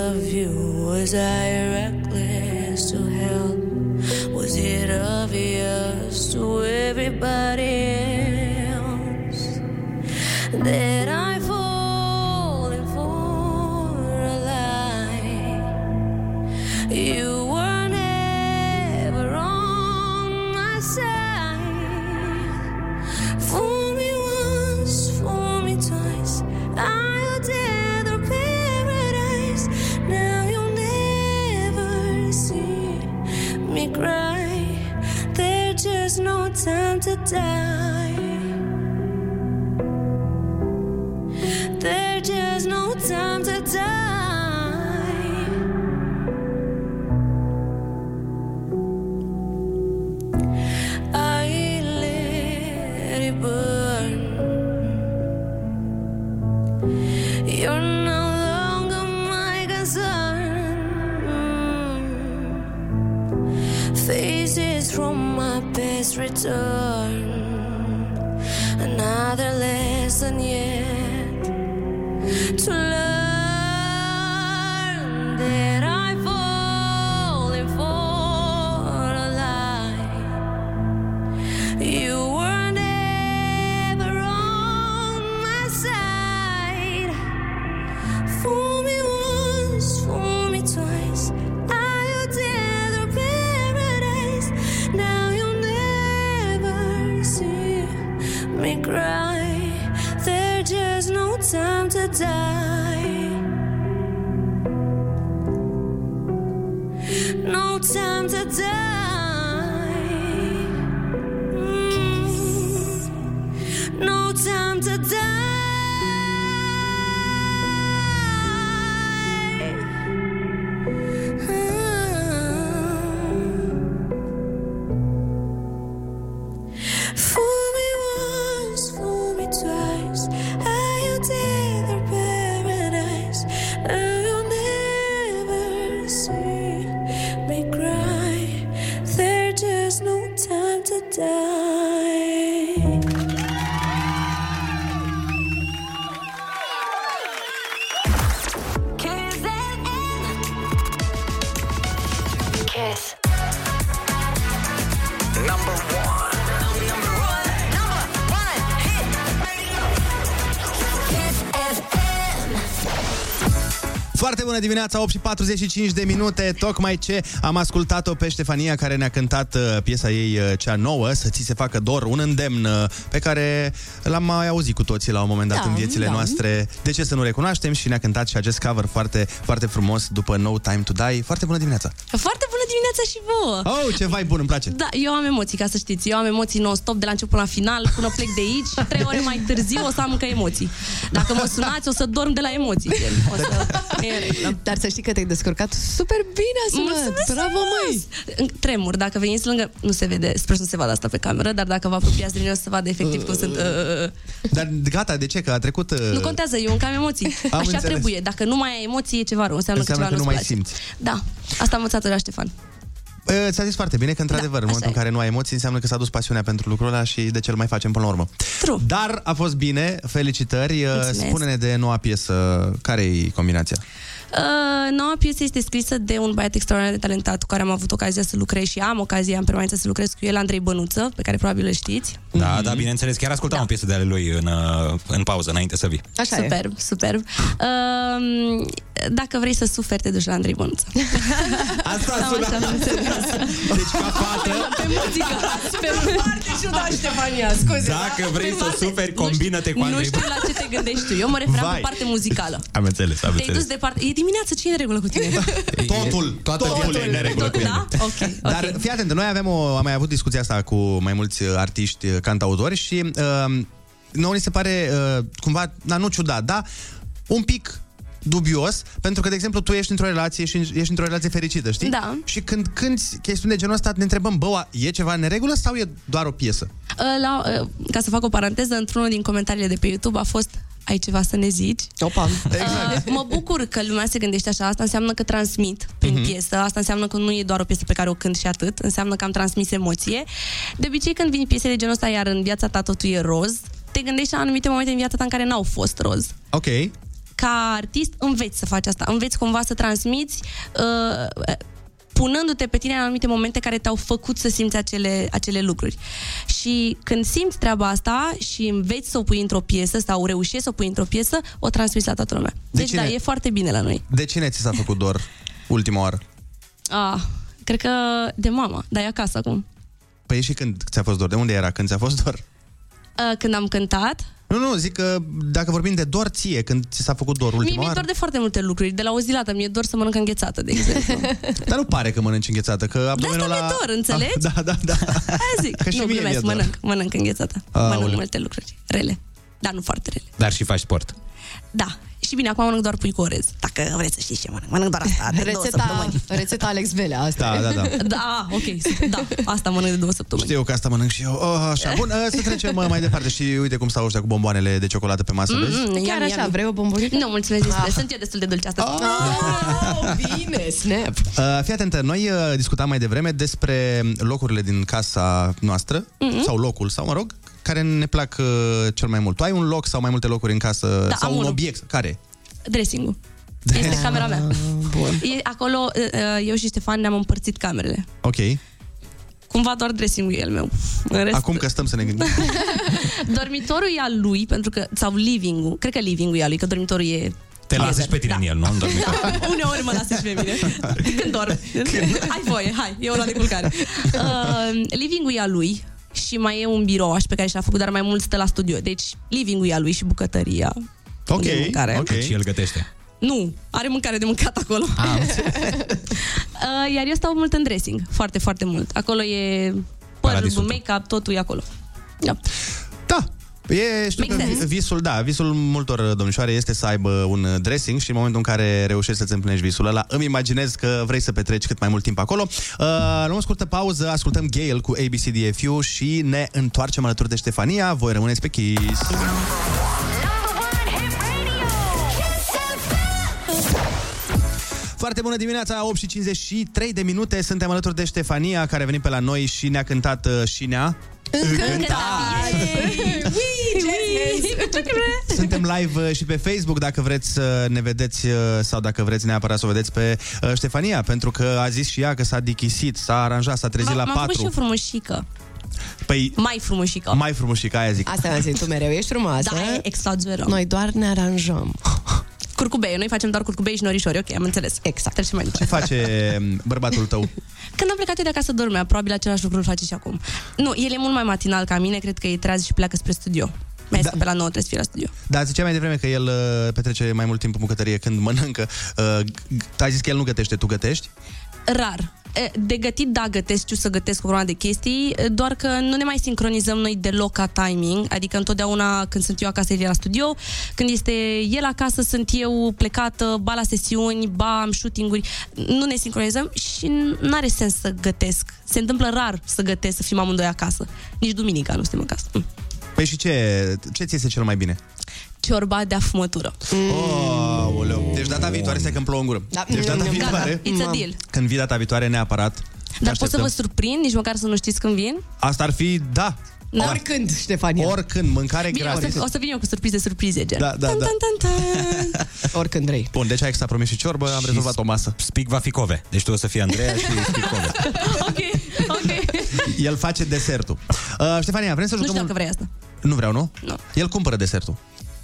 love you? Was I reckless to help? Was it obvious to everybody else that dimineața, 8 și 45 de minute Tocmai ce am ascultat-o pe Ștefania Care ne-a cântat uh, piesa ei uh, cea nouă Să ți se facă dor, un îndemn uh, Pe care l-am mai auzit cu toții La un moment dat Da, în viețile da. noastre De ce să nu recunoaștem Și ne-a cântat și acest cover foarte, foarte frumos După No Time To Die Foarte bună dimineața Foarte bună dimineața și vouă! Oh, ce vai bun, îmi place Da, eu am emoții, ca să știți. Eu am emoții non-stop de la început până la final, până plec de aici și trei ore mai târziu o să am încă emoții. Dacă mă sunați, o să dorm de la emoții. gen. O să... E în regulă. Dar să știi că te-ai descurcat super bine a sunat. Mulțumesc Bravo, măi! În Tremur, dacă veniți lângă, nu se vede, sper să nu se vadă asta pe cameră, dar dacă vă apropiați de mine o să se vadă efectiv cum sunt. Uh, uh, uh. Dar gata, de ce? Că a trecut... uh, Nu contează, eu încă am emoții. Am Așa înțeles. trebuie. Dacă nu mai ai emoții, e ceva rău. Înseamnă, Înseamnă că că ceva nu mai nu-ți place. simți. Da, asta am învățat de la Ștefan. Uh, Ți-a zis foarte bine că, într-adevăr, în momentul în care nu ai emoții, înseamnă că s-a dus pasiunea pentru lucrul ăla și de ce îl mai facem până la urmă. True. Dar a fost bine, felicitări. Uh, Mulțumesc. Spune-ne de noua piesă, care e combinația? Uh, noua piesă este scrisă de un băiat extraordinar de talentat cu care am avut ocazia să lucrez și am ocazia în permanență să lucrez cu el, Andrei Bănuță, pe care probabil îl știți. Da, da, bineînțeles. Chiar ascultam da. o piesă de ale lui în, uh, în pauză, înainte să vii. Așa superb, superb. Uh, dacă vrei să suferi, te duci la Andrei Bănuță. Asta Cam așa am înțeles. Deci, ca fată... Pe muzică. Pe Foarte ciudat, Ștefania, scuze. Dacă vrei să suferi, combină-te cu Nu Andrei. știu la ce te gândești tu. Eu mă referam Vai. pe parte muzicală. Am înțeles, am Te-ai dus înțeles. departe. E dimineață, ce e în regulă cu tine? Totul, Toată totul viața e în neregulă cu el. Da? Ok. Dar fii atent, noi avem o, am mai avut discuția asta cu mai mulți uh, artiști, uh, cantautori și uh, nouă ni se pare uh, cumva, na, nu ciudat, da, un pic dubios, pentru că, de exemplu, tu ești într-o relație și ești într-o relație fericită, știi? Da. Și când cânti chestiuni de genul ăsta, ne întrebăm, bă, e ceva în neregulă sau e doar o piesă? La, uh, ca să fac o paranteză, într-unul din comentariile de pe YouTube a fost ai ceva să ne zici? Opa. Exact. Uh, mă bucur că lumea se gândește așa. Asta înseamnă că transmit prin Mhm. mm-hmm. piesă. Asta înseamnă că nu e doar o piesă pe care o cânt și atât. Înseamnă că am transmis emoție. De obicei, când vin piese de genul ăsta, iar în viața ta totul e roz, te gândești la anumite momente în viața ta în care n-au fost roz. Ok. Ca artist, înveți să faci asta. Înveți cumva să transmiți uh, punându-te pe tine în anumite momente care te-au făcut să simți acele, acele lucruri. Și când simți treaba asta și înveți să o pui într-o piesă sau reușești să o pui într-o piesă, o transmiți la toată lumea. De Deci cine? da, e foarte bine la noi. De cine ți s-a făcut dor ultima oară? Ah, cred că de mama, dar e acasă acum. Păi și când ți-a fost dor? De unde era când ți-a fost dor? Uh, când am cântat, Nu, nu, zic că dacă vorbim de dor ție, când ți s-a făcut dor mie ultima mi-e oară. dor de foarte multe lucruri. De la o zi la altă, mi-e dor să mănânc înghețată, de exemplu. Dar nu pare că mănânci înghețată, că abdomenul mi-e la... dor, înțelegi? Da, da, da. Aia zic. Că și nu, mie mi-e glumesc, dor. mănânc, mănânc înghețată. Aoleu. Mănânc multe lucruri rele. Dar nu foarte rele. Dar și faci sport. Da. Și bine, acum mănânc doar pui cu orez. Dacă vreți să știți ce mănânc. Mănânc doar asta de două Rețeta, săptămâni. rețeta Alex Velea, asta Da, e. da, da. Da, ok. Da, asta mănânc de două săptămâni. Știu că asta mănânc și eu. Oh, așa. Bun, uh, să trecem uh, mai departe și uite cum stau ăștia cu bomboanele de ciocolată pe masă, vezi? Mm, Chiar așa, vrei o bombonică? Nu, mulțumesc destul. Sunt eu destul de dulce asta. Oh, bine, snap. Uh, fii atentă, noi uh, discutam mai devreme despre locurile din casa noastră, Mhm. sau locul, sau mă rog, care ne plac uh, cel mai mult. Tu ai un loc sau mai multe locuri în casă, Da, sau am un unul. obiect? Care? Dressing-ul. Este camera mea. E, acolo, uh, uh, eu și Ștefan ne-am împărțit camerele. Ok. Cumva doar dressing-ul e al meu. În rest, Acum că stăm să ne gândim. dormitorul e al lui, pentru că, sau living-ul, cred că living-ul e al lui, că dormitorul e Te lasă și pe tine în el, nu? În dormitor. Da, uneori mă lasă și pe mine. Când dorm. Ai voie, hai, e ora de culcare. Uh, living-ul e al lui și mai e un birouaș pe care și l-a făcut, dar mai mult stă la studio. Deci, living-ul e al lui și bucătăria. Ok, de mâncare. ok. Și el gătește. Nu, are mâncare de mâncat acolo. Ah, uh, iar eu stau mult în dressing, foarte, foarte mult. Acolo e păr, Paradisul tău. make-up, totul e acolo. Da. Da. E, știu Make că sense. visul, da, visul multor domnișoare este să aibă un dressing și în momentul în care reușești să-ți împlinești visul ăla, îmi imaginez că vrei să petreci cât mai mult timp acolo. Uh, luăm o scurtă pauză, ascultăm Gail cu ABCDFU și ne întoarcem alături de Ștefania. Voi rămâneți pe Kiss. Foarte bună dimineața, 8 și 53 de minute. Suntem alături de Ștefania, care a venit pe la noi și ne-a cântat uh, și ne-a... Suntem live uh, și pe Facebook dacă vreți să ne vedeți uh, sau dacă vreți neapărat să o vedeți pe uh, Ștefania, pentru că a zis și ea că s-a dichisit, s-a aranjat, s-a trezit la M-am făcut și eu 4. frumușică. Păi Mai frumușică. mai frumos și ca aia zic. Asta am zis, tu mereu ești frumoasă. Da, e exagerăm. Noi doar ne aranjăm. Curcubei, noi facem doar curcubei și norișori, ok, am înțeles. Exact. Trecem mai Ce departe. face um, bărbatul tău? Când am plecat eu de acasă dormea, probabil același lucru îl face și acum. Nu, el e mult mai matinal ca mine, cred că e trează și pleacă spre studio. Mai da. pe la 9 trebuie să fie la studio. Da, zicea mai devreme că el uh, petrece mai mult timp în bucătărie când mănâncă. Uh, g- ai zis că el nu gătește, tu gătești? Rar. E, De gătit, da, gătesc, știu să gătesc o grămadă de chestii, e, doar că nu ne mai sincronizăm noi deloc ca timing, adică întotdeauna când sunt eu acasă, el e la studio, când este el acasă, sunt eu plecată, ba la sesiuni, ba am shooting-uri, nu ne sincronizăm și nu are sens să gătesc. Se întâmplă rar să gătesc, să fim amândoi acasă. Nici duminica nu suntem acasă. Mm. Păi și ce, ce ți este cel mai bine? Ciorba de afumătură. Oh, deci data viitoare se când plouă în gură. Da. Deci data Gata, viitoare, it's a deal. când vii data viitoare neapărat, te Dar pot să așteptăm. vă surprind, nici măcar să nu știți când vin? Asta ar fi, da. Da. Oricând, Ștefania. Oricând, mâncare Bine, o gratis. să, o să vin eu cu surprize, surprize, gen. Da, da, Tan, da. tan, tan, tan. Oricând vrei. Bun, deci ai extra promis și ciorbă, am rezolvat o masă. Spic va fi cove. Deci tu o să fii Andreea și Spic cove. El face desertul. Uh, Ștefania, vrem să Nu jucăm știu un... dacă vrei asta. Nu vreau, nu? Nu. El cumpără desertul.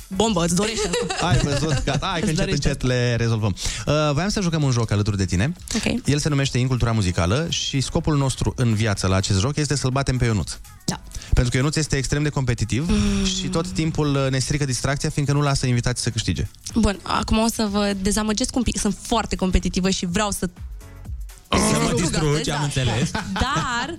Bombă, îți dorești asta. Ai văzut, gata, hai că Îți încet, dorești încet le rezolvăm. Uh, voiam să jucăm un joc alături de tine. Ok. El se numește Incultura Muzicală și scopul nostru în viață la acest joc este să-l batem pe Ionuț. Da. Pentru că Ionuț este extrem de competitiv mm. și tot timpul uh, ne strică distracția, fiindcă nu lasă invitații să câștige. Bun, acum o să vă dezamăgesc un pic. Sunt foarte competitivă și vreau să Să mă distrugi, am înțeles. Dar,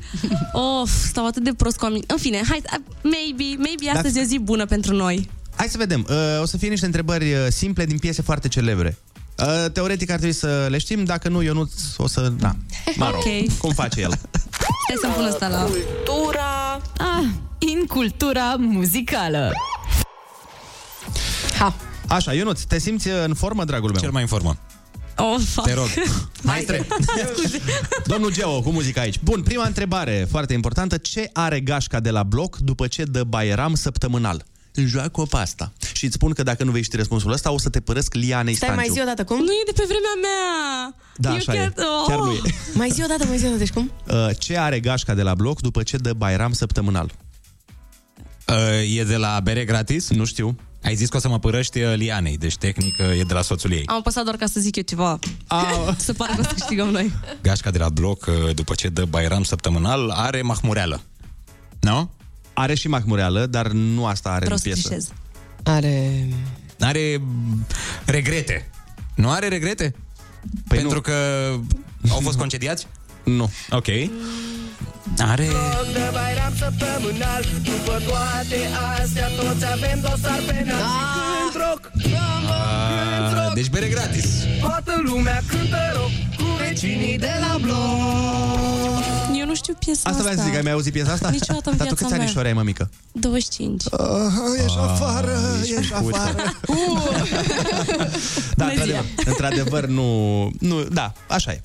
of, stau atât de prost cu aminte. În fine, hai, maybe, maybe Dacă- astăzi e o zi bună pentru noi. Hai să vedem. Uh, O să fie niște întrebări uh, simple din piese foarte celebre. Uh, Teoretic ar trebui să le știm, dacă nu, Ionuț o să... Da, mă rog, Ok. cum face el. Stai să-mi pun asta la... Cultura... Ah, in cultura muzicală. Ha. Așa, Ionuț, te simți uh, în formă, dragul meu? Cel mai în formă. Oh, fuck. Te rog. Maestre. Domnul Geo, cu muzica aici. Bun, prima întrebare, foarte importantă. Ce are gașca de la bloc după ce dă Bairam săptămânal? Joacă-o pe asta. Și îți spun că dacă nu vei ști răspunsul ăsta, o să te părăsc Lianei Stai, Stanciu. mai zi o dată, cum? Nu e de pe vremea mea! Da, Eu așa chiar... e. Chiar nu e. Mai zi o dată, mai zi o dată, deci cum? Uh, Ce are gașca de la bloc după ce dă Bairam săptămânal? Uh, e de la bere gratis? Nu știu. Ai zis că o să mă părăști uh, Lianei, deci tehnic uh, e de la soțul ei. Am apăsat doar ca să zic eu ceva. A... să pară că o să câștigăm noi. Gașca de la bloc, uh, după ce dă Bairam săptămânal, are mahmureală. Nu? Are și mahmureală, dar nu asta are Vreau în să piesă. trișez. Are... Are mm, regrete. Nu are regrete? Păi Pentru nu. că au fost concediați? Nu. Ok. Are... De Bairam săptămânal După toate astea Toți avem dosar penal Și când rock A, deci bere gratis. Toată lumea cântă rock Cu vecinii de la bloc Eu nu știu piesa Asta asta. vreau să zic, ai mai auzit piesa asta? Niciodată în Dar tu viața câți mea. anișori ai, mămică? 25. Uh, ești afară, ești afară. Da, într-adevăr, într-adevăr nu, nu... Da, așa e.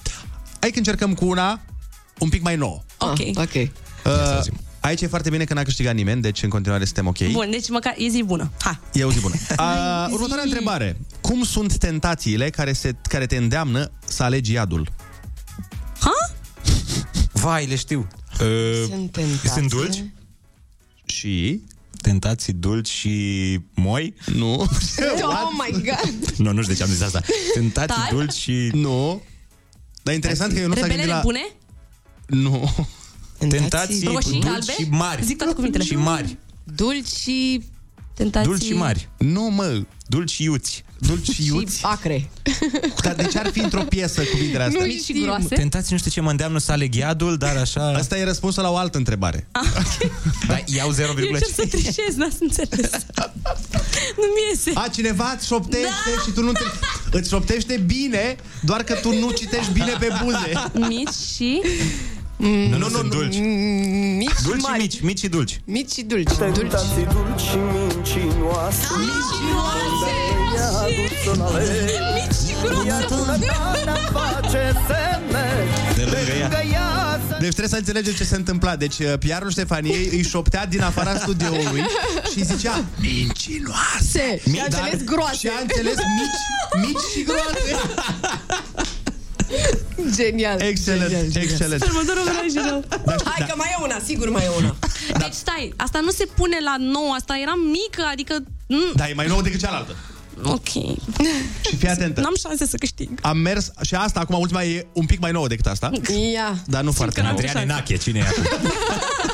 Aici încercăm cu una un pic mai nouă. Ok. Ok. Uh, aici e foarte bine că n-a câștigat nimeni, deci în continuare suntem ok. Bun, deci măcar e zi bună. Ha. E o zi bună. Uh, următoarea întrebare. Cum sunt tentațiile care, se, care te îndeamnă să alegi iadul? Vai, le știu. Uh, Sunt tentații. sunt dulci? Și? Tentații dulci și moi? Nu. Oh my god! Nu, nu știu de ce am zis asta. Tentații Tari? dulci și... Nu. Dar e interesant că eu nu s-a gândit Rebelele la... bune? Nu. Tentații Roșii, dulci albe? și mari. Zic toate cuvintele. Și mari. Dulci și... Tentații... Dulci și mari. Nu, mă. Dulci și iuți. Dulci și Și iuți? acre. Dar de ce ar fi într-o piesă cuvintele astea? Nu Mici și știm. groase? Tentații nu știu ce mă îndeamnă să aleg iadul, dar așa... Asta e răspunsul la o altă întrebare. Dar iau 0,5. Eu încerc să trișez, n-ați înțeles. Nu-mi iese. A, cineva îți șoptește da. și tu nu te... Îți șoptește bine, doar că tu nu citești bine pe buze. Mici și... Nu, nu, nu, sunt nu. dulci. Mm, Mici și Dulci și mari. mici, mici și dulci. Mici și dulci. Dulci. Tentații dulci și mincinoase Mincinoase! Mici și Iar groase! bunătatea face semne De lângă ea. Că ea să Deci trebuie să înțelegem ce se întâmpla. Deci uh, PR-ul Ștefaniei îi șoptea din afara studioului și zicea mincinoase. Se. Și a înțeles groase. Și a înțeles mici, mici și groase. Genial. Excelent, Genial, genial. excelent. Următorul vreau și rău. Hai că mai e una, sigur mai e una. Deci stai, asta nu se pune la nou, asta era mică, adică... Mm, Da, e mai nou decât cealaltă. ok. Și fii atentă. N-am șanse să câștig. Am mers și asta, acum ultima e un pic mai nouă decât asta, Ia. dar nu foarte că n-am nouă. Adrian Enache, cine e acum?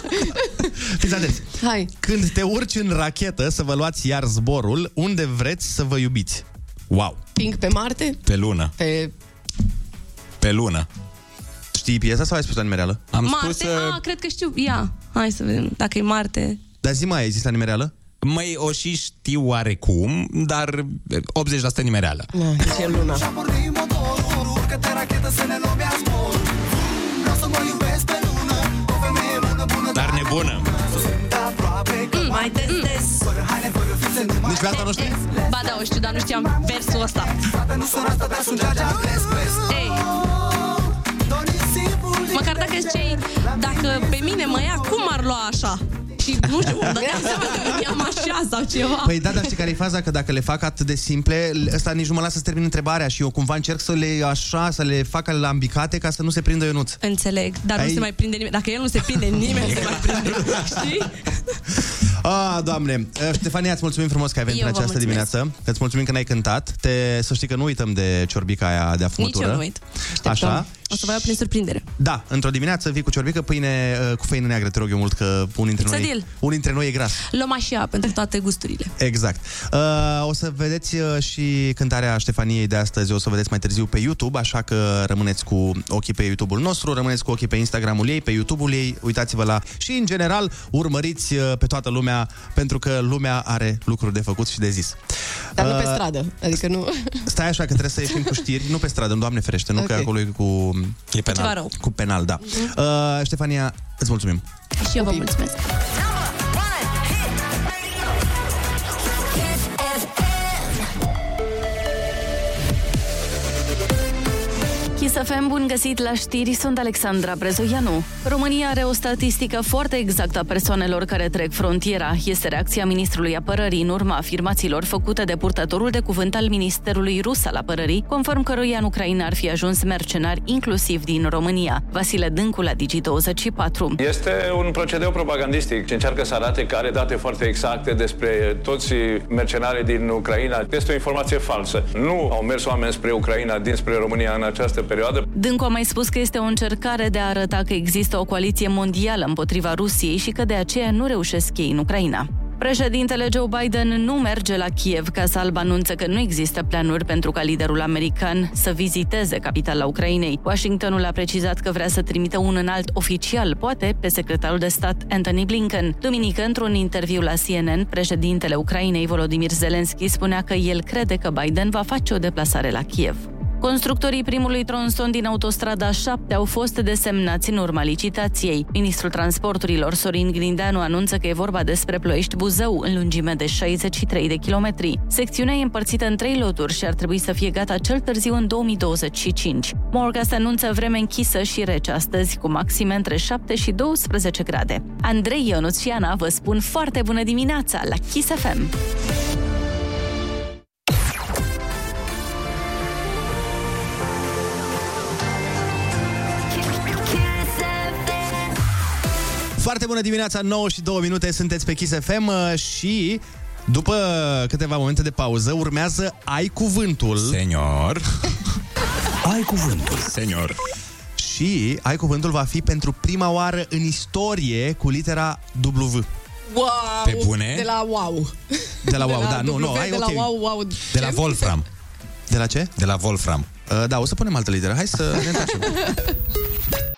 Fiți atenți. Hai. Când te urci în rachetă să vă luați iar zborul, unde vreți să vă iubiți? Wow! Ping pe Marte? Pe lună. Pe... Pe lună. Știi piesa sau ai spus-o în nimereală? Am Marte? spus... Uh, Ah, cred că știu. Ia, hai să vedem. Dacă e Marte... Dar zi mai ai zis la nimereală? Măi, o și știu oarecum, dar 80% nimereală. Na, deci e luna. porni motorul Urcă-te rachetă să ne luăm iar zborul Vreau să mă iubesc pe lună O femeie bună, bună Dar nebună. Sunt aproape că Mai testez. Fără haine, fără fițe, nu mai Nici pe asta nu știi? Ba da, o știu, dar nu știam versul ăsta. Fata măcar dacă zicei, dacă pe mine mă ia, cum ar lua așa? Și nu știu, îmi dădeam seama că îmi iam așa sau ceva. Păi da, dar știi care e faza? Că dacă le fac atât de simple, ăsta nici nu mă lasă să termin întrebarea și eu cumva încerc să le așa, să le fac alambicate ca să nu se prindă Ionuț. Înțeleg, dar Ai- nu se mai prinde nimeni. Dacă el nu se prinde, nimeni nu se mai prinde. Știi? Ah, doamne. Uh, Ștefania, îți mulțumim frumos că ai venit Eu în vă această mulțumesc. dimineață. Îți mulțumim că n-ai cântat. Te, să știi că nu uităm de ciorbica aia de afumutură. Nici eu nu uit. Așa. O să vă iau prin surprindere. Da, într-o dimineață vii cu ciorbică, pâine uh, cu făină neagră, te rog eu mult, că unul dintre It's a noi, deal. unul dintre noi e gras. Luăm așa pentru toate gusturile. Exact. Uh, o să vedeți uh, și cântarea Ștefaniei de astăzi, o să o vedeți mai târziu pe YouTube, așa că rămâneți cu ochii pe YouTube-ul nostru, rămâneți cu ochii pe Instagram-ul ei, pe YouTube-ul ei, uitați-vă la... Și, în general, urmăriți uh, pe toată lumea, pentru că lumea are lucruri de făcut și de zis. Dar nu pe Uh, stradă. Adică nu... Stai așa că trebuie să ieșim cu știri, nu pe stradă, doamne ferește, nu Ok. că acolo e cu... E Ceva rău. Cu penal, da. Uh, Ștefania, îți mulțumim. Și eu vă mulțumesc. Kiss FM, bun găsit la știri, sunt Alexandra Brezoianu. România are o statistică foarte exactă a persoanelor care trec frontiera. Este reacția ministrului apărării în urma afirmațiilor făcute de purtătorul de cuvânt al Ministerului Rus al Apărării, conform căruia în Ucraina ar fi ajuns mercenari inclusiv din România. Vasile Dâncu la Digi24. Este un procedeu propagandistic ce încearcă să arate că are date foarte exacte despre toți mercenarii din Ucraina. Este o informație falsă. Nu au mers oameni spre Ucraina dinspre România în această perioadă. Dâncu a mai spus că este o încercare de a arăta că există o coaliție mondială împotriva Rusiei și că de aceea nu reușesc ei în Ucraina. Președintele Joe Biden nu merge la Kiev. Casa Albă anunță că nu există planuri pentru ca liderul american să viziteze capitala Ucrainei. Washingtonul a precizat că vrea să trimită un înalt oficial, poate pe secretarul de stat Anthony Blinken. Duminică, într-un interviu la CNN, președintele Ucrainei Volodymyr Zelensky spunea că el crede că Biden va face o deplasare la Kiev. Constructorii primului tronson din autostrada 7 au fost desemnați în urma licitației. Ministrul Transporturilor Sorin Grindeanu anunță că e vorba despre Ploiești-Buzău, în lungime de 63 de kilometri. Secțiunea e împărțită în trei loturi și ar trebui să fie gata cel târziu în 2025. Morgas anunță vreme închisă și rece astăzi, cu maxime între 7 și 12 grade. Andrei Ionuț și Ana vă spun foarte bună dimineața la Kiss FM! Foarte bună dimineața, 9 și 2 minute, sunteți pe Kiss FM uh, și după câteva momente de pauză urmează Ai Cuvântul. Senior. Ai Cuvântul. Senior. Și Ai Cuvântul va fi pentru prima oară în istorie cu litera W. Wow! Pe bune? De la wow. De la wow, da, nu, W, nu, hai, de la ok. wow, wow. De la Wolfram. De la ce? De la Wolfram. Uh, da, o să punem altă literă. Hai să ne întoarcem.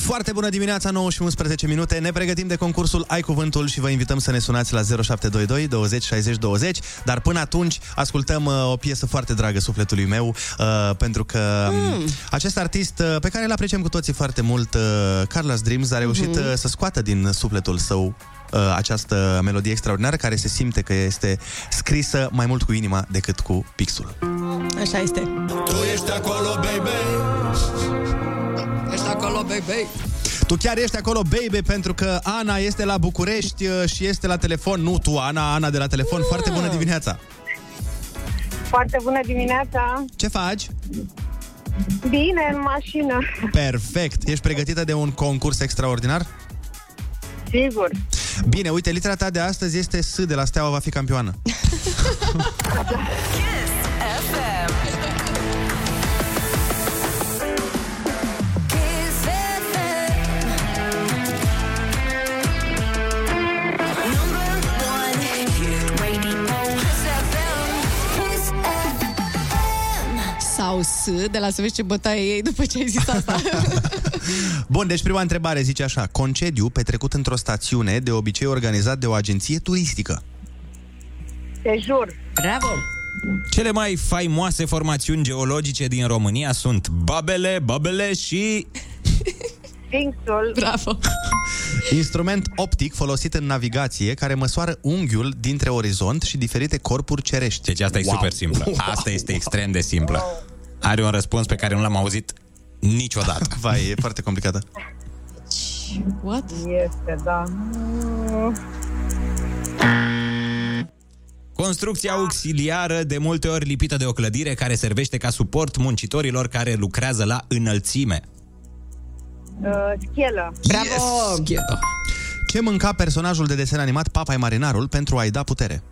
Foarte bună dimineața, 9 și 11 minute. Ne pregătim de concursul Ai Cuvântul și vă invităm să ne sunați la 0722 20 60 20. Dar până atunci ascultăm uh, o piesă foarte dragă sufletului meu, uh, pentru că mm. acest artist uh, pe care îl apreciem cu toții foarte mult, uh, Carlos Dreams, a reușit Mhm. uh, să scoată din sufletul său uh, această melodie extraordinară care se simte că este scrisă mai mult cu inima decât cu pixul. Așa este. Tu ești acolo, baby! Ești acolo, baby. Tu chiar ești acolo, baby, pentru că Ana este la București uh, și este la telefon. Nu tu, Ana, Ana de la telefon. Foarte bună dimineața! Foarte bună dimineața! Ce faci? Bine, în mașină. Perfect! Ești pregătită de un concurs extraordinar? Sigur. Bine, uite, litera ta de astăzi este S de la Steaua va fi campioană. Sau S, de la să vezi ce bătaie ei după ce ai zis asta. Bun, deci prima întrebare zice așa. Concediu petrecut într-o stațiune, de obicei organizat de o agenție turistică. Te jur. Bravo! Cele mai faimoase formațiuni geologice din România sunt Babele, Babele și... Sfinxul. Bravo. Instrument optic folosit în navigație care măsoară unghiul dintre orizont și diferite corpuri cerești. Deci asta e super simplă. Asta este extrem de simplă. Are un răspuns pe care nu l-am auzit niciodată. Vai, e foarte complicată. What? Este, da. Construcția auxiliară, de multe ori lipită de o clădire care servește ca suport muncitorilor care lucrează la înălțime. Uh, schelă. Bravo! Yes, Ghedo. Ce mânca personajul de desen animat Papai Marinarul pentru a-i da putere?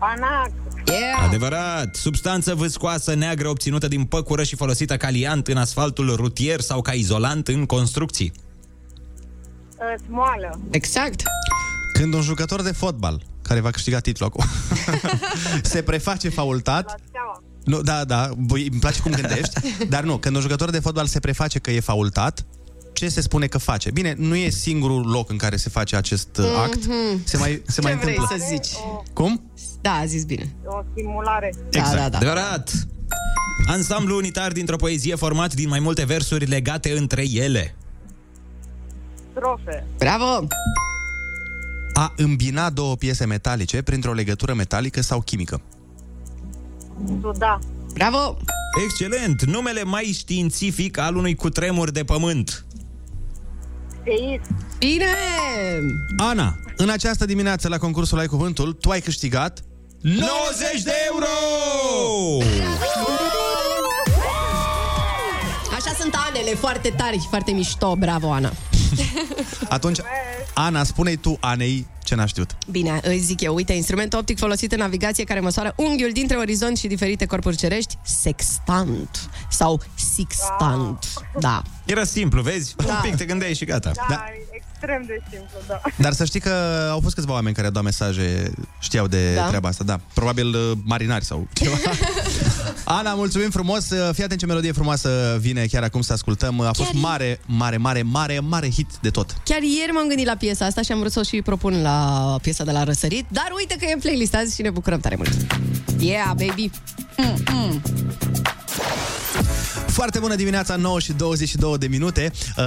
Panac. Yeah! Adevărat! Substanță viscoasă neagră obținută din păcură și folosită ca liant în asfaltul rutier sau ca izolant în construcții. Uh, smoală. Exact. Când un jucător de fotbal, care va câștiga titlul acum, se preface faultat, Steaua. nu, da, da, băi, îmi place cum gândești, dar nu, când un jucător de fotbal se preface că e faultat, ce se spune că face? Bine, nu e singurul loc în care se face acest uh, act, Mhm. se mai, se Ce mai vrei întâmplă. să zici? Cum? Da, a zis bine. O simulare. Exact. Da, da, da. Adevărat! Ansamblu unitar dintr-o poezie format din mai multe versuri legate între ele. Strofe. Bravo! A îmbina două piese metalice printr-o legătură metalică sau chimică. Suda. Bravo! Excelent! Numele mai științific al unui cutremur de pământ. Seism. Bine! Ana, în această dimineață la concursul Ai Cuvântul, tu ai câștigat 90 de sunt anele, foarte tari, foarte mișto. Bravo, Ana. Atunci, Ana, spune tu Anei ce n-a știut. Bine, îi zic eu. Uite, instrument optic folosit în navigație care măsoară unghiul dintre orizont și diferite corpuri cerești, sextant sau sixtant. Da. Era simplu, vezi? Da. Un pic te gândeai și gata. Da, da. Extrem de simplu, da. Dar să știi că au fost câțiva oameni care au dat mesaje, știau de Da? da? treaba asta, da. Probabil uh, marinari sau ceva. Ana, mulțumim frumos. Uh, Fii atent ce melodie frumoasă vine chiar acum să ascultăm. A fost Chiar- mare, mare, mare, mare, mare hit de tot. Chiar ieri m-am gândit la piesa asta și am vrut să o și propun la piesa de la Răsărit, dar uite că e în playlist azi și ne bucurăm tare mult. Yeah, baby! Mm-mm. Foarte bună dimineața, 9 și 22 de minute. Uh,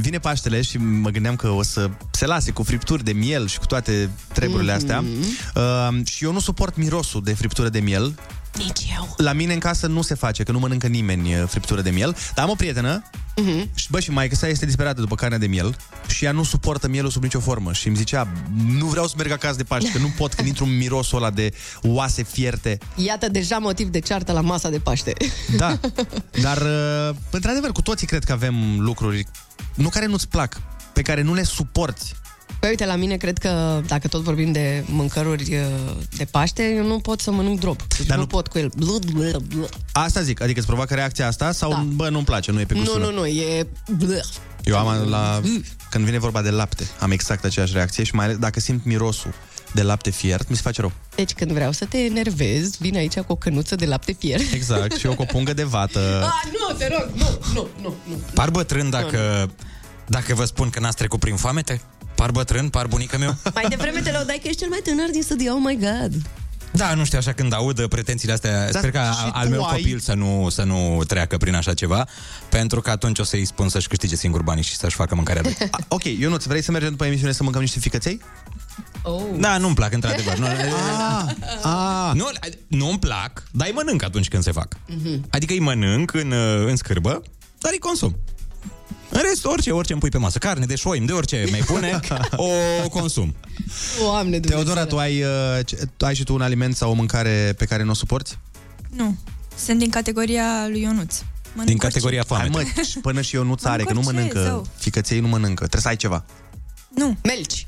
vine Paștele și mă gândeam că o să se lase cu fripturi de miel și cu toate treburile astea. Uh, și eu nu suport mirosul de friptură de miel. Nici eu. La mine în casă nu se face, că nu mănâncă nimeni uh, friptură de miel. Dar am o prietenă Mm-hmm. și, bă, și maică sa este disperată după carnea de miel și ea nu suportă mielul sub nicio formă și îmi zicea, nu vreau să merg acasă de Paște, că nu pot când intru un mirosul ăla de oase fierte. Iată deja motiv de ceartă la masa de Paște. Da, dar uh, într-adevăr cu toții cred că avem lucruri, nu care nu-ți plac, pe care nu le suporți. Păi uite, la mine cred că, dacă tot vorbim de mâncăruri uh, de Paște, eu nu pot să mănânc drop. Deci Dar nu, nu- pot cu el. Blu, blu, blu. Asta zic, adică îți provoacă reacția asta sau, Da. bă, nu-mi place, nu e pe Nu, gustul nu, meu? nu, e... Blu. Eu am la... Când vine vorba de lapte, am exact aceeași reacție și mai ales dacă simt mirosul de lapte fiert, mi se face rău. Deci când vreau să te enervezi, vin aici cu o cănuță de lapte fier. Exact, și eu cu o pungă de vată. Ah, nu, te rog, nu, nu, nu, nu. Par bătrân dacă, dacă vă spun că n-ați trecut prin foamete? Par bătrân, par bunica meu? Mai devreme te laudai că ești cel mai tânăr din studio, oh my god. Da, nu știu, așa când aud pretențiile astea, Dar sper că și al tu meu ai- copil să nu, să nu treacă prin așa ceva, pentru că atunci o să-i spun să-și câștige singur banii și să-și facă mâncarea lui. A, ok, Ionuț, vrei să mergem după emisiune să mâncăm niște ficăței? Oh. Da, nu-mi plac, într-adevăr. Nu, Ah, ah. nu, nu-mi plac, dar îi mănânc atunci când se fac. Mhm. Adică îi mănânc în, uh, în scârbă, dar îi consum. În rest, orice, orice îmi pui pe masă. Carne de șoim, de orice mi pune, o consum. Doamne, Dumnezeu. Teodora, tu ai, uh, ce- tu ai și tu un aliment sau o mâncare pe care nu o suporți? Nu. Sunt din categoria lui Ionuț. Mănânc Din orice. categoria Hai foame. mă, și până și eu nu are, că nu orice, mănâncă. zău. Ficăței nu mănâncă. Trebuie să ai ceva. Nu. Melci.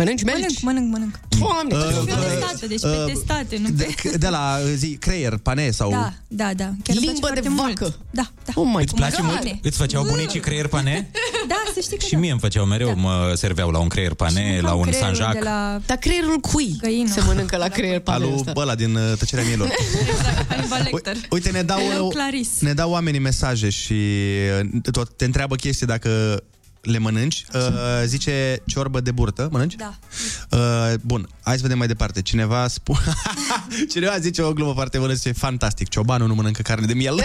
Mănânci melci? Mănânc, mănânc, mănânc. Doamne, Uh, ce uh, Pe testate, deci pe uh, testate. Nu De, pe... de la zi, creier, pane sau... Da, da, da. Chiar îmi Limbă place de foarte vacă. Mult. Da, da. Oh my Îți place God. mult? Pane. Îți făceau bunicii creier pane? Da, să știi că Și da. mie îmi făceau mereu, mă serveau la un creier pane, Mâncam la un creierul sanjac. De la Dar creierul cui Găină. se mănâncă la creier pe Alu ăla din uh, tăcerea miilor. Hannibal Lecter. Uite, ne dau, Alu Clarice. ne dau oamenii mesaje și uh, tot te întreabă chestii dacă le mănânci. Uh, zice ciorbă de burtă, mănânci? Da. Uh, bun, hai să vedem mai departe. Cineva spune... Cineva zice o glumă foarte bună, zice fantastic, ciobanul nu mănâncă carne de miel.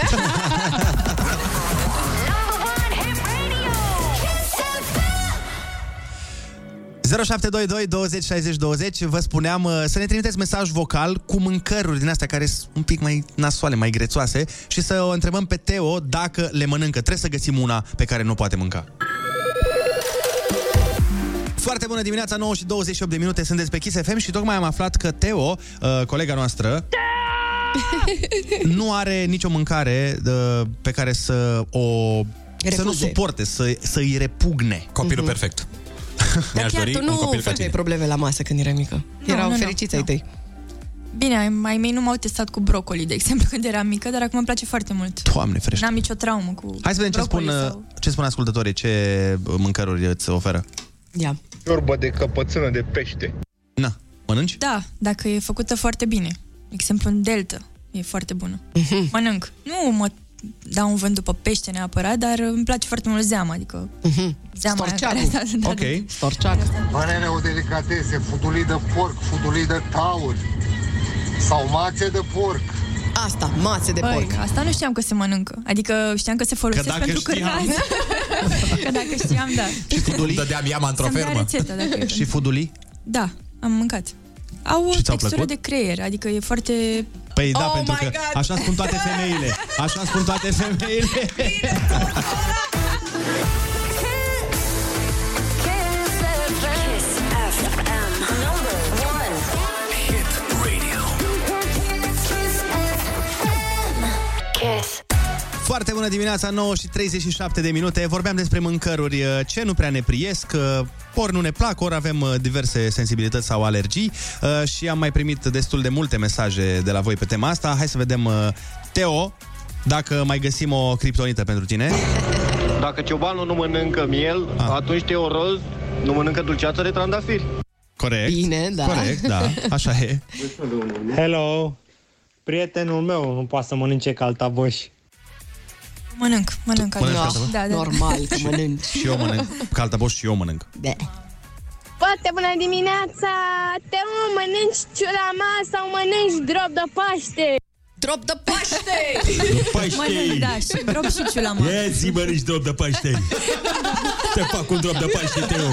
0722 20 60 20 Vă spuneam uh, să ne trimiteți mesaj vocal Cu mâncăruri din astea care sunt un pic mai nasoale, mai grețoase Și să o întrebăm pe Teo dacă le mănâncă Trebuie să găsim una pe care nu poate mânca Foarte bună dimineața, 9 și 28 de minute, sunteți pe Kiss FM și tocmai am aflat că Teo, uh, colega noastră, nu are nicio mâncare uh, pe care să o... Să nu Refuze. suporte, să, să îi repugne. Copilul Mhm. perfect. Dar Mi-aș chiar dori tu un nu copil ca făceai tine. probleme la masă când erai mică. Nu, Erau nu, nu, fericiți ai nu. tăi. Bine, ai- ai mei nu m-au testat cu brocoli, de exemplu, când eram mică, dar acum îmi place foarte mult. Doamne ferește. N-am nicio traumă cu Hai să vedem ce spun, brocoli uh, sau... ce spun ascultătorii, ce uh, mâncăruri îți oferă. Ia. Ciorbă de căpățână de pește. Na, mănânci? Da, dacă e făcută foarte bine. De exemplu, în delta e foarte bună. Mhm. Mănânc. Nu mă dau un vânt după pește neapărat, dar îmi place foarte mult zeama, adică zeama aia care... Da, da, da. Storceac. Părere o delicatese, futulii de porc, futulii de taur sau mațe de porc. Asta, mațe de Băi, porc. asta nu știam că se mănâncă. Adică știam că se folosesc dacă pentru știam. cârnați. că dacă știam, da. Și fudulii? Dădeam iama într-o Să-mi dea fermă. rețeta, dacă e Și fudulii? Da, am mâncat. Au o Și ți-au textură plăcut? de creier, adică e foarte... Păi da, Oh pentru my că God! așa spun toate femeile. Așa spun toate femeile. Foarte bună dimineața, 9 și 37 de minute. Vorbeam despre mâncăruri uh, ce nu prea ne priesc, uh, ori nu ne plac, ori avem uh, diverse sensibilități sau alergii uh, și am mai primit destul de multe mesaje de la voi pe tema asta. Hai să vedem, uh, Teo, dacă mai găsim o criptonită pentru tine. Dacă ciobanul nu mănâncă miel, Ah. atunci Teo Roz nu mănâncă dulceață de trandafiri. Corect. Bine, da. Corect, da, așa e. Hello! Prietenul meu nu poate să mănânce caltaboș. Mănânc, mănânc. Mănânci adică- caltaboș? Da, da. Normal că mănânci. Și eu mănânc. Caltaboș și eu mănânc. Da. Foarte bună dimineața! Te mă, mănânci ciulama sau mănânci drop de Paște? Drop de Paște! Mănânc, da, și drop și ciulama. Ia zi mănânci drop de Paște. Te fac un drop de Paște, Teo.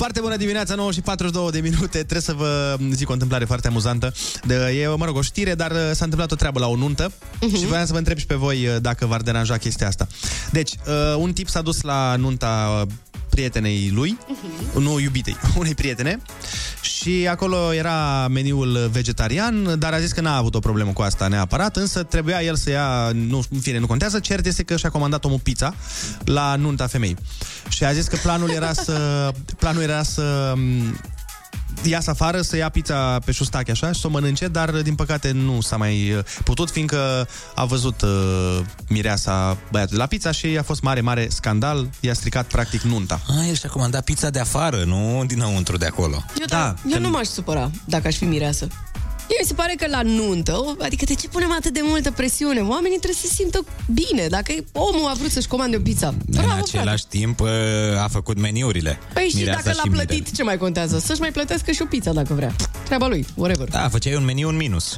Foarte bună dimineața, 9 și 42 de minute. Trebuie să vă zic o întâmplare foarte amuzantă. De, e, mă rog, o știre, dar uh, s-a întâmplat o treabă la o nuntă uh-huh. și voiam să vă întreb și pe voi uh, dacă v-ar deranja chestia asta. Deci, uh, un tip s-a dus la nunta uh, prietenei lui, uh-huh. nu iubitei, unei prietene și acolo era meniul vegetarian, dar a zis că n-a avut o problemă cu asta neapărat, însă trebuia el să ia, nu, în fine, nu contează, cert este că și-a comandat omul pizza la nunta femei. Și a zis că planul era să, planul era să m, iasă afară să ia pizza pe șustache așa și să o mănânce, dar din păcate nu s-a mai uh, putut, fiindcă a văzut uh, mireasa băiatul de la pizza și a fost mare, mare scandal, i-a stricat practic nunta. A, el și-a comandat pizza de afară, nu dinăuntru de acolo. Eu, da, eu nu m-aș supăra dacă aș fi mireasă. Mie mi se pare că la nuntă, o- adică de ce punem atât de multă presiune? Oamenii trebuie să se simtă bine. Dacă omul a vrut să-și comande o pizza, În bravo, frate. același timp uh, a făcut meniurile. Păi și Mireasa dacă l-a mirele. plătit, ce mai contează? Să-și mai plătească și o pizza dacă vrea. Treaba lui, whatever. Da, făceai un meniu în minus.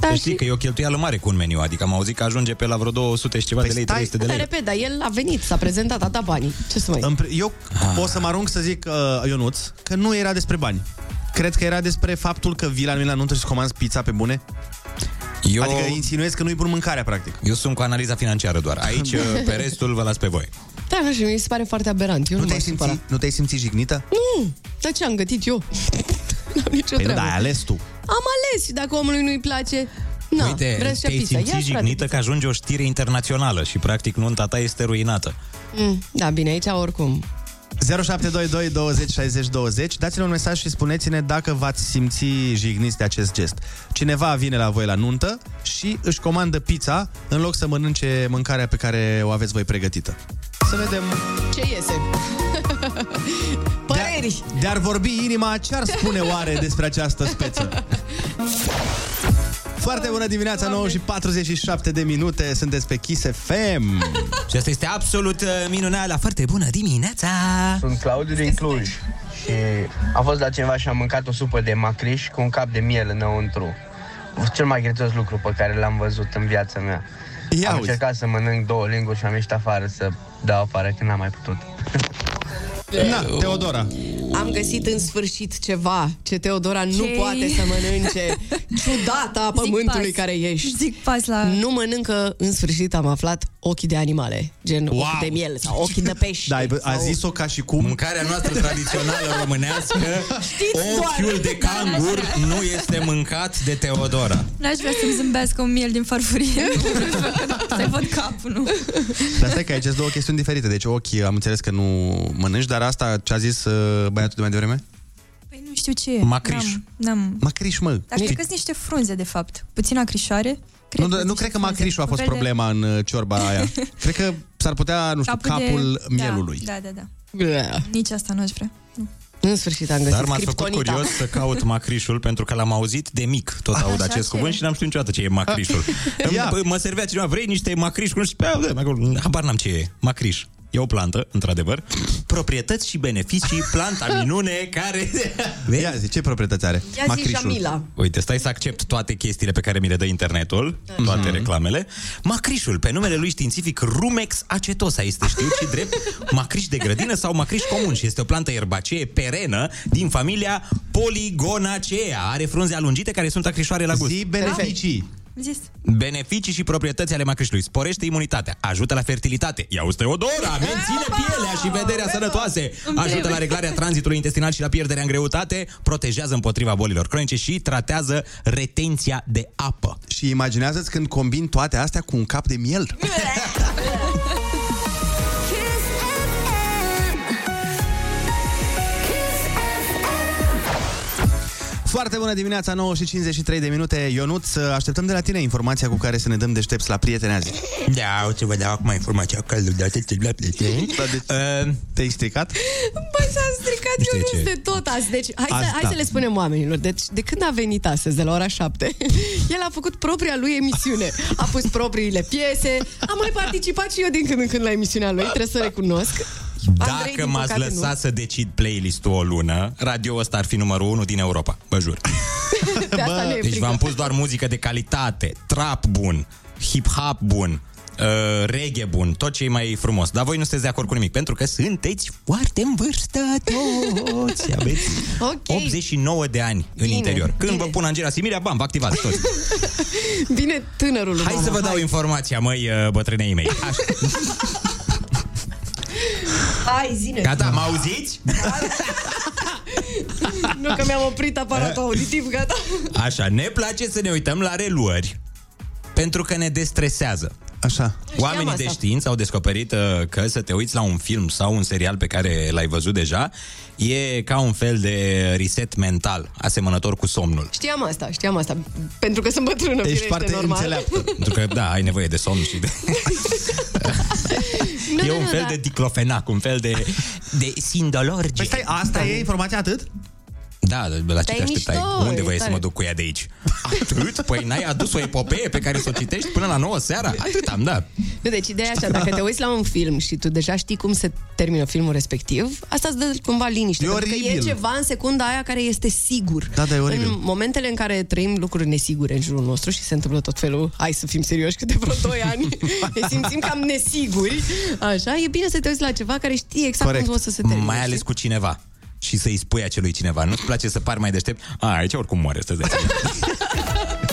Da, Da, știi că e o cheltuială mare cu un meniu, adică am auzit că ajunge pe la vreo 200 și ceva Păi de lei, stai, 300 de Dar lei. repet, dar el a venit, s-a prezentat, a dat banii. Ce să mai... În pri- Eu o să mă arunc să zic, uh, Ionuț, că nu era despre bani. Cred că era despre faptul că vii la mine la nuntă și comanzi pizza pe bune. Eu... Adică insinuezi că nu-i bun mâncarea, practic. Eu sunt cu analiza financiară doar. Aici, uh, pe restul, vă las pe voi. Da, nu știu, mi se pare foarte aberant. Eu nu, Nu nu te-ai, m-aș supăra. simțit, nu te-ai simțit jignită? Nu, dar ce am gătit eu? N-am nicio Păi nu, treabă. da, ai ales tu. Am ales și dacă omului nu-i place, na, Uite, vrea să-și ia te-ai pizza. simțit Ia, frate, jignită că ajunge o știre internațională și practic nunta ta este ruinată. Mm, da, bine, aici oricum. 0722 20 60 20 Dați-ne un mesaj și spuneți-ne dacă v-ați simți jigniți de acest gest. Cineva vine la voi la nuntă și își comandă pizza în loc să mănânce mâncarea pe care o aveți voi pregătită. Să vedem Ce iese? Păreri! De-ar vorbi inima, ce-ar spune oare despre această speță? Foarte bună dimineața, 9 și 47 de minute, sunteți pe Kiss FM. Și asta este absolut uh, minunat la foarte bună dimineața! Sunt Claudiu din Cluj și am fost la cineva și am mâncat o supă de macriș cu un cap de miel înăuntru. A fost Cel mai grețos lucru pe care l-am văzut în viața mea. Ia am uzi. încercat să mănânc două linguri și am ieșit afară să dau afară când n-am mai putut. Na, Teodora. Am găsit în sfârșit ceva ce Teodora nu Ce? poate să mănânce. Ciudata pământului pas. care ești. Zic pas la... Nu mănâncă, în sfârșit am aflat, ochii de animale. Gen wow. ochi de miel sau ochii de pește. Da, ai- a sau... zis-o ca și cum... Mâncarea noastră tradițională românească, Știți ochiul doar. de cangur nu este mâncat de Teodora. N-aș vrea să-mi zâmbească un miel din farfurie. Să-i văd capul, nu? Dar stai că aici sunt două chestiuni diferite. Deci ochii am înțeles că nu mănânci, dar asta ce a zis uh, băiatul de mai devreme? Păi nu știu ce e. Macriș. N-am, n-am. Macriș, mă. Dar cred că sunt niște frunze, de fapt. Puțin acrișoare. Nu, nu, nu cred că macrișul a fost problema în uh, ciorba aia. Cred că s-ar putea, nu știu, Capul de- capul da, mielului. Da, da, da. Nici asta nu aș vrea. În sfârșit am găsit Dar m-ați făcut criptonita. curios să caut macrișul pentru că l-am auzit de mic. Tot aud Așa acest ce? cuvânt și n-am știut niciodată ce e macrișul. Ia. Îmi- mă servea cineva, vrei niște macriș? Nu știu, pe, da, acolo, habar n-am ce e. Macriș. E o plantă, într-adevăr. Proprietăți și beneficii, planta minune care... Vezi? Ia zi, ce proprietăți are? Ia zi, Jamila. Uite, stai să accept toate chestiile pe care mi le dă internetul, toate reclamele. Macrișul, pe numele lui științific Rumex acetosa, este știut și drept macriș de grădină sau macriș comun și este o plantă erbacee perenă din familia Polygonacea. Are frunze alungite care sunt acrișoare la gust. Zi beneficii. Zis. Beneficii și proprietăți ale macrișului. Sporește imunitatea, ajută la fertilitate. Ia uite odora, menține pielea și vederea sănătoase. Ajută la reglarea tranzitului intestinal și la pierderea în greutate, protejează împotriva bolilor cronice și tratează retenția de apă. Și imaginează-ți când combin toate astea cu un cap de miel. Foarte bună dimineața, 9 și 53 de minute. Ionuț, așteptăm de la tine informația cu care să ne dăm deștepți la prieteni azi. Da, o să vă dau acum informația că de atât la prieteni. Uh, Te-ai stricat? Băi, s-a stricat Nu știu Ionuț de ce. de tot azi. Deci, hai să, Asta. hai să le spunem oamenilor. Deci, de când a venit astăzi, de la ora 7, el a făcut propria lui emisiune. A pus propriile piese. Am mai participat și eu din când în când la emisiunea lui, trebuie să recunosc. Andrei, Dacă din m-ați păcate, lăsat nu. să decid playlist-ul o lună, radio ăsta ar fi numărul 1 din Europa, vă jur. De asta ne e Deci frică. v-am pus doar muzică de calitate, trap bun, hip-hop bun, uh, reggae bun, tot ce e mai frumos. Dar voi nu sunteți de acord cu nimic, pentru că sunteți foarte în vârstă toți. Aveți Ok. 89 de ani în Bine, interior. Când bine. vă pun Angela Simirea, bam, vă activați toți. Bine, tânărul lui Hai mama, să vă dau hai. informația, măi, uh, bătrânei mei. Așa. Hai, zine. Gata, mă auziți? Nu că mi-am oprit aparatul auditiv, gata. Așa, ne place să ne uităm la reluări pentru că ne destresează. Așa. Oamenii asta. de știință au descoperit uh, că să te uiți la un film sau un serial pe care l-ai văzut deja e ca un fel de reset mental, asemănător cu somnul. Știam asta, știam asta. Pentru că sunt bătrână, Ești firește, foarte normal. înțeleaptă. Pentru că, da, ai nevoie de somn și de... Nu, e nu, un nu, fel da. de diclofenac, un fel de, de sindolorge. Păi stai, asta e informația atât? Da, de la ce Dar te e așteptai? mișto, Unde e vrei să tare. mă duc cu ea de aici? Atât? Păi n-ai adus o epopee pe care să o citești până la 9 seara? Atât am, da. Nu, deci ideea e așa, dacă te uiți la un film și tu deja știi cum se termină filmul respectiv, asta îți dă cumva liniște. E pentru că e oribil. ceva în secunda aia care este sigur. Da, da, e oribil. În momentele în care trăim lucruri nesigure în jurul nostru și se întâmplă tot felul, hai să fim serioși, câte vreo 2 ani, ne simțim cam nesiguri, așa, e bine să te uiți la ceva care știi exact Corect. cum o să se termine. Mai ales cu cineva și să-i spui acelui cineva. Nu-ți place să pari mai deștept? A, aici oricum moare, stă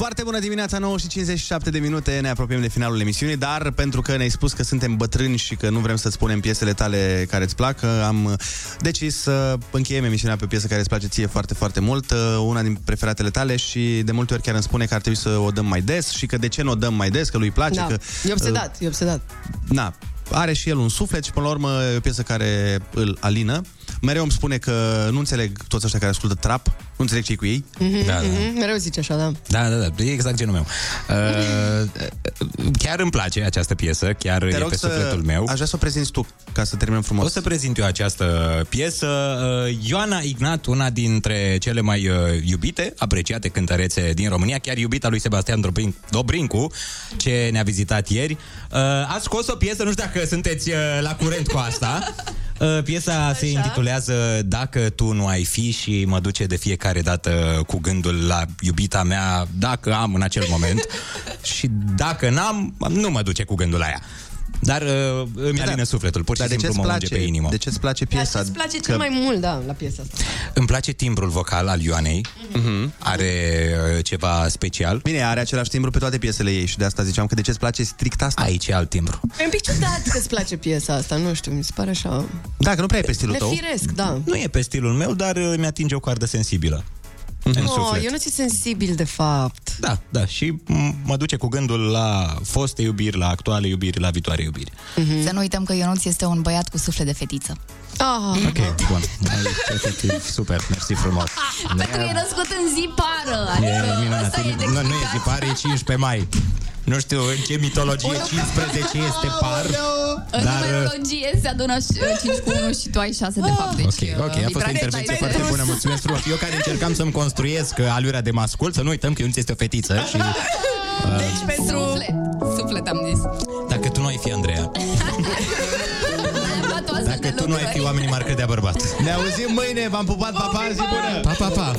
Foarte bună dimineața, 9 și 57 de minute, ne apropiem de finalul emisiunii, dar pentru că ne-ai spus că suntem bătrâni și că nu vrem să-ți spunem piesele tale care îți plac, am decis să încheiem emisiunea pe o piesă care îți place ție foarte, foarte mult, una din preferatele tale și de multe ori chiar îmi spune că ar trebui să o dăm mai des și că de ce nu o dăm mai des, că lui place, Da, că... e obsedat, e obsedat. Na, are și el un suflet și până la urmă e o piesă care îl alină. Mereu îmi spune că nu înțeleg toți ăștia care ascultă trap, nu înțeleg ce cu ei. Mhm, Da, da. mhm, Mereu zice așa, da. Da, da, da, e exact genul meu. Uh, chiar îmi place această piesă, chiar Te e rog pe să, sufletul meu. aș vrea să o prezinți tu, ca să terminăm frumos. O să prezint eu această piesă. Uh, Ioana Ignat, una dintre cele mai uh, iubite, apreciate cântărețe din România, chiar iubita lui Sebastian Dobrin- Dobrincu, ce ne-a vizitat ieri. Uh, A scos o piesă, nu știu dacă sunteți uh, la curent cu asta. Uh, Piesa se intitulează Dacă tu nu ai fi și mă duce de fiecare dată cu gândul la iubita mea, dacă am în acel moment și dacă n-am, nu mă duce cu gândul la ea. Dar uh, îmi alină sufletul, pur și Dar de simplu ce-ți mă unge place? pe inimă. De ce-ți place piesa? Îți place cel mai mult, da, la piesa asta. Îmi place timbrul vocal al Ioanei. Mhm. Are uh, ceva special. Bine, are același timbru pe toate piesele ei și de asta ziceam că de ce-ți place strict asta? Aici e alt timbru. E un pic ciudat că îți place piesa asta, nu știu, mi se pare așa... Da, că nu prea e pe stilul tău. Nefiresc, da. Nu e pe stilul meu, dar uh, mi-atinge o coardă sensibilă. În Oh, suflet. eu nu ți sensibil, de fapt. Da, da, și m- mă duce cu gândul la foste iubiri, la actuale iubiri, la viitoare iubiri. Mhm. Să nu uităm că Ionuț este un băiat cu suflet de fetiță. Ah. Ok, bun. Efectiv, super, mersi frumos. Pentru că e născut în zi pară. E Adică minunat. ăsta e de Nu, nu e explicat. zi par, e 15 mai. Nu știu în ce mitologie 15 este par, În dar... uh, numerologie se adună 5 cu 1 și tu ai 6 de fapt. Deci, Ok, ok, a fost o librarea intervenție ta e foarte de- bună, mulțumesc frumos. Eu care încercam să-mi construiesc uh, alurea de mascul, să nu uităm că Ionuț este o fetiță și... uh, Deci pentru... Suflet. Suflet am zis. Dacă tu nu ai fi Andreea, dacă tu nu ai fi, oamenii m-ar credea bărbat. Ne auzim mâine, v-am pupat, pa, pa, zi bună! Pa, pa, pa!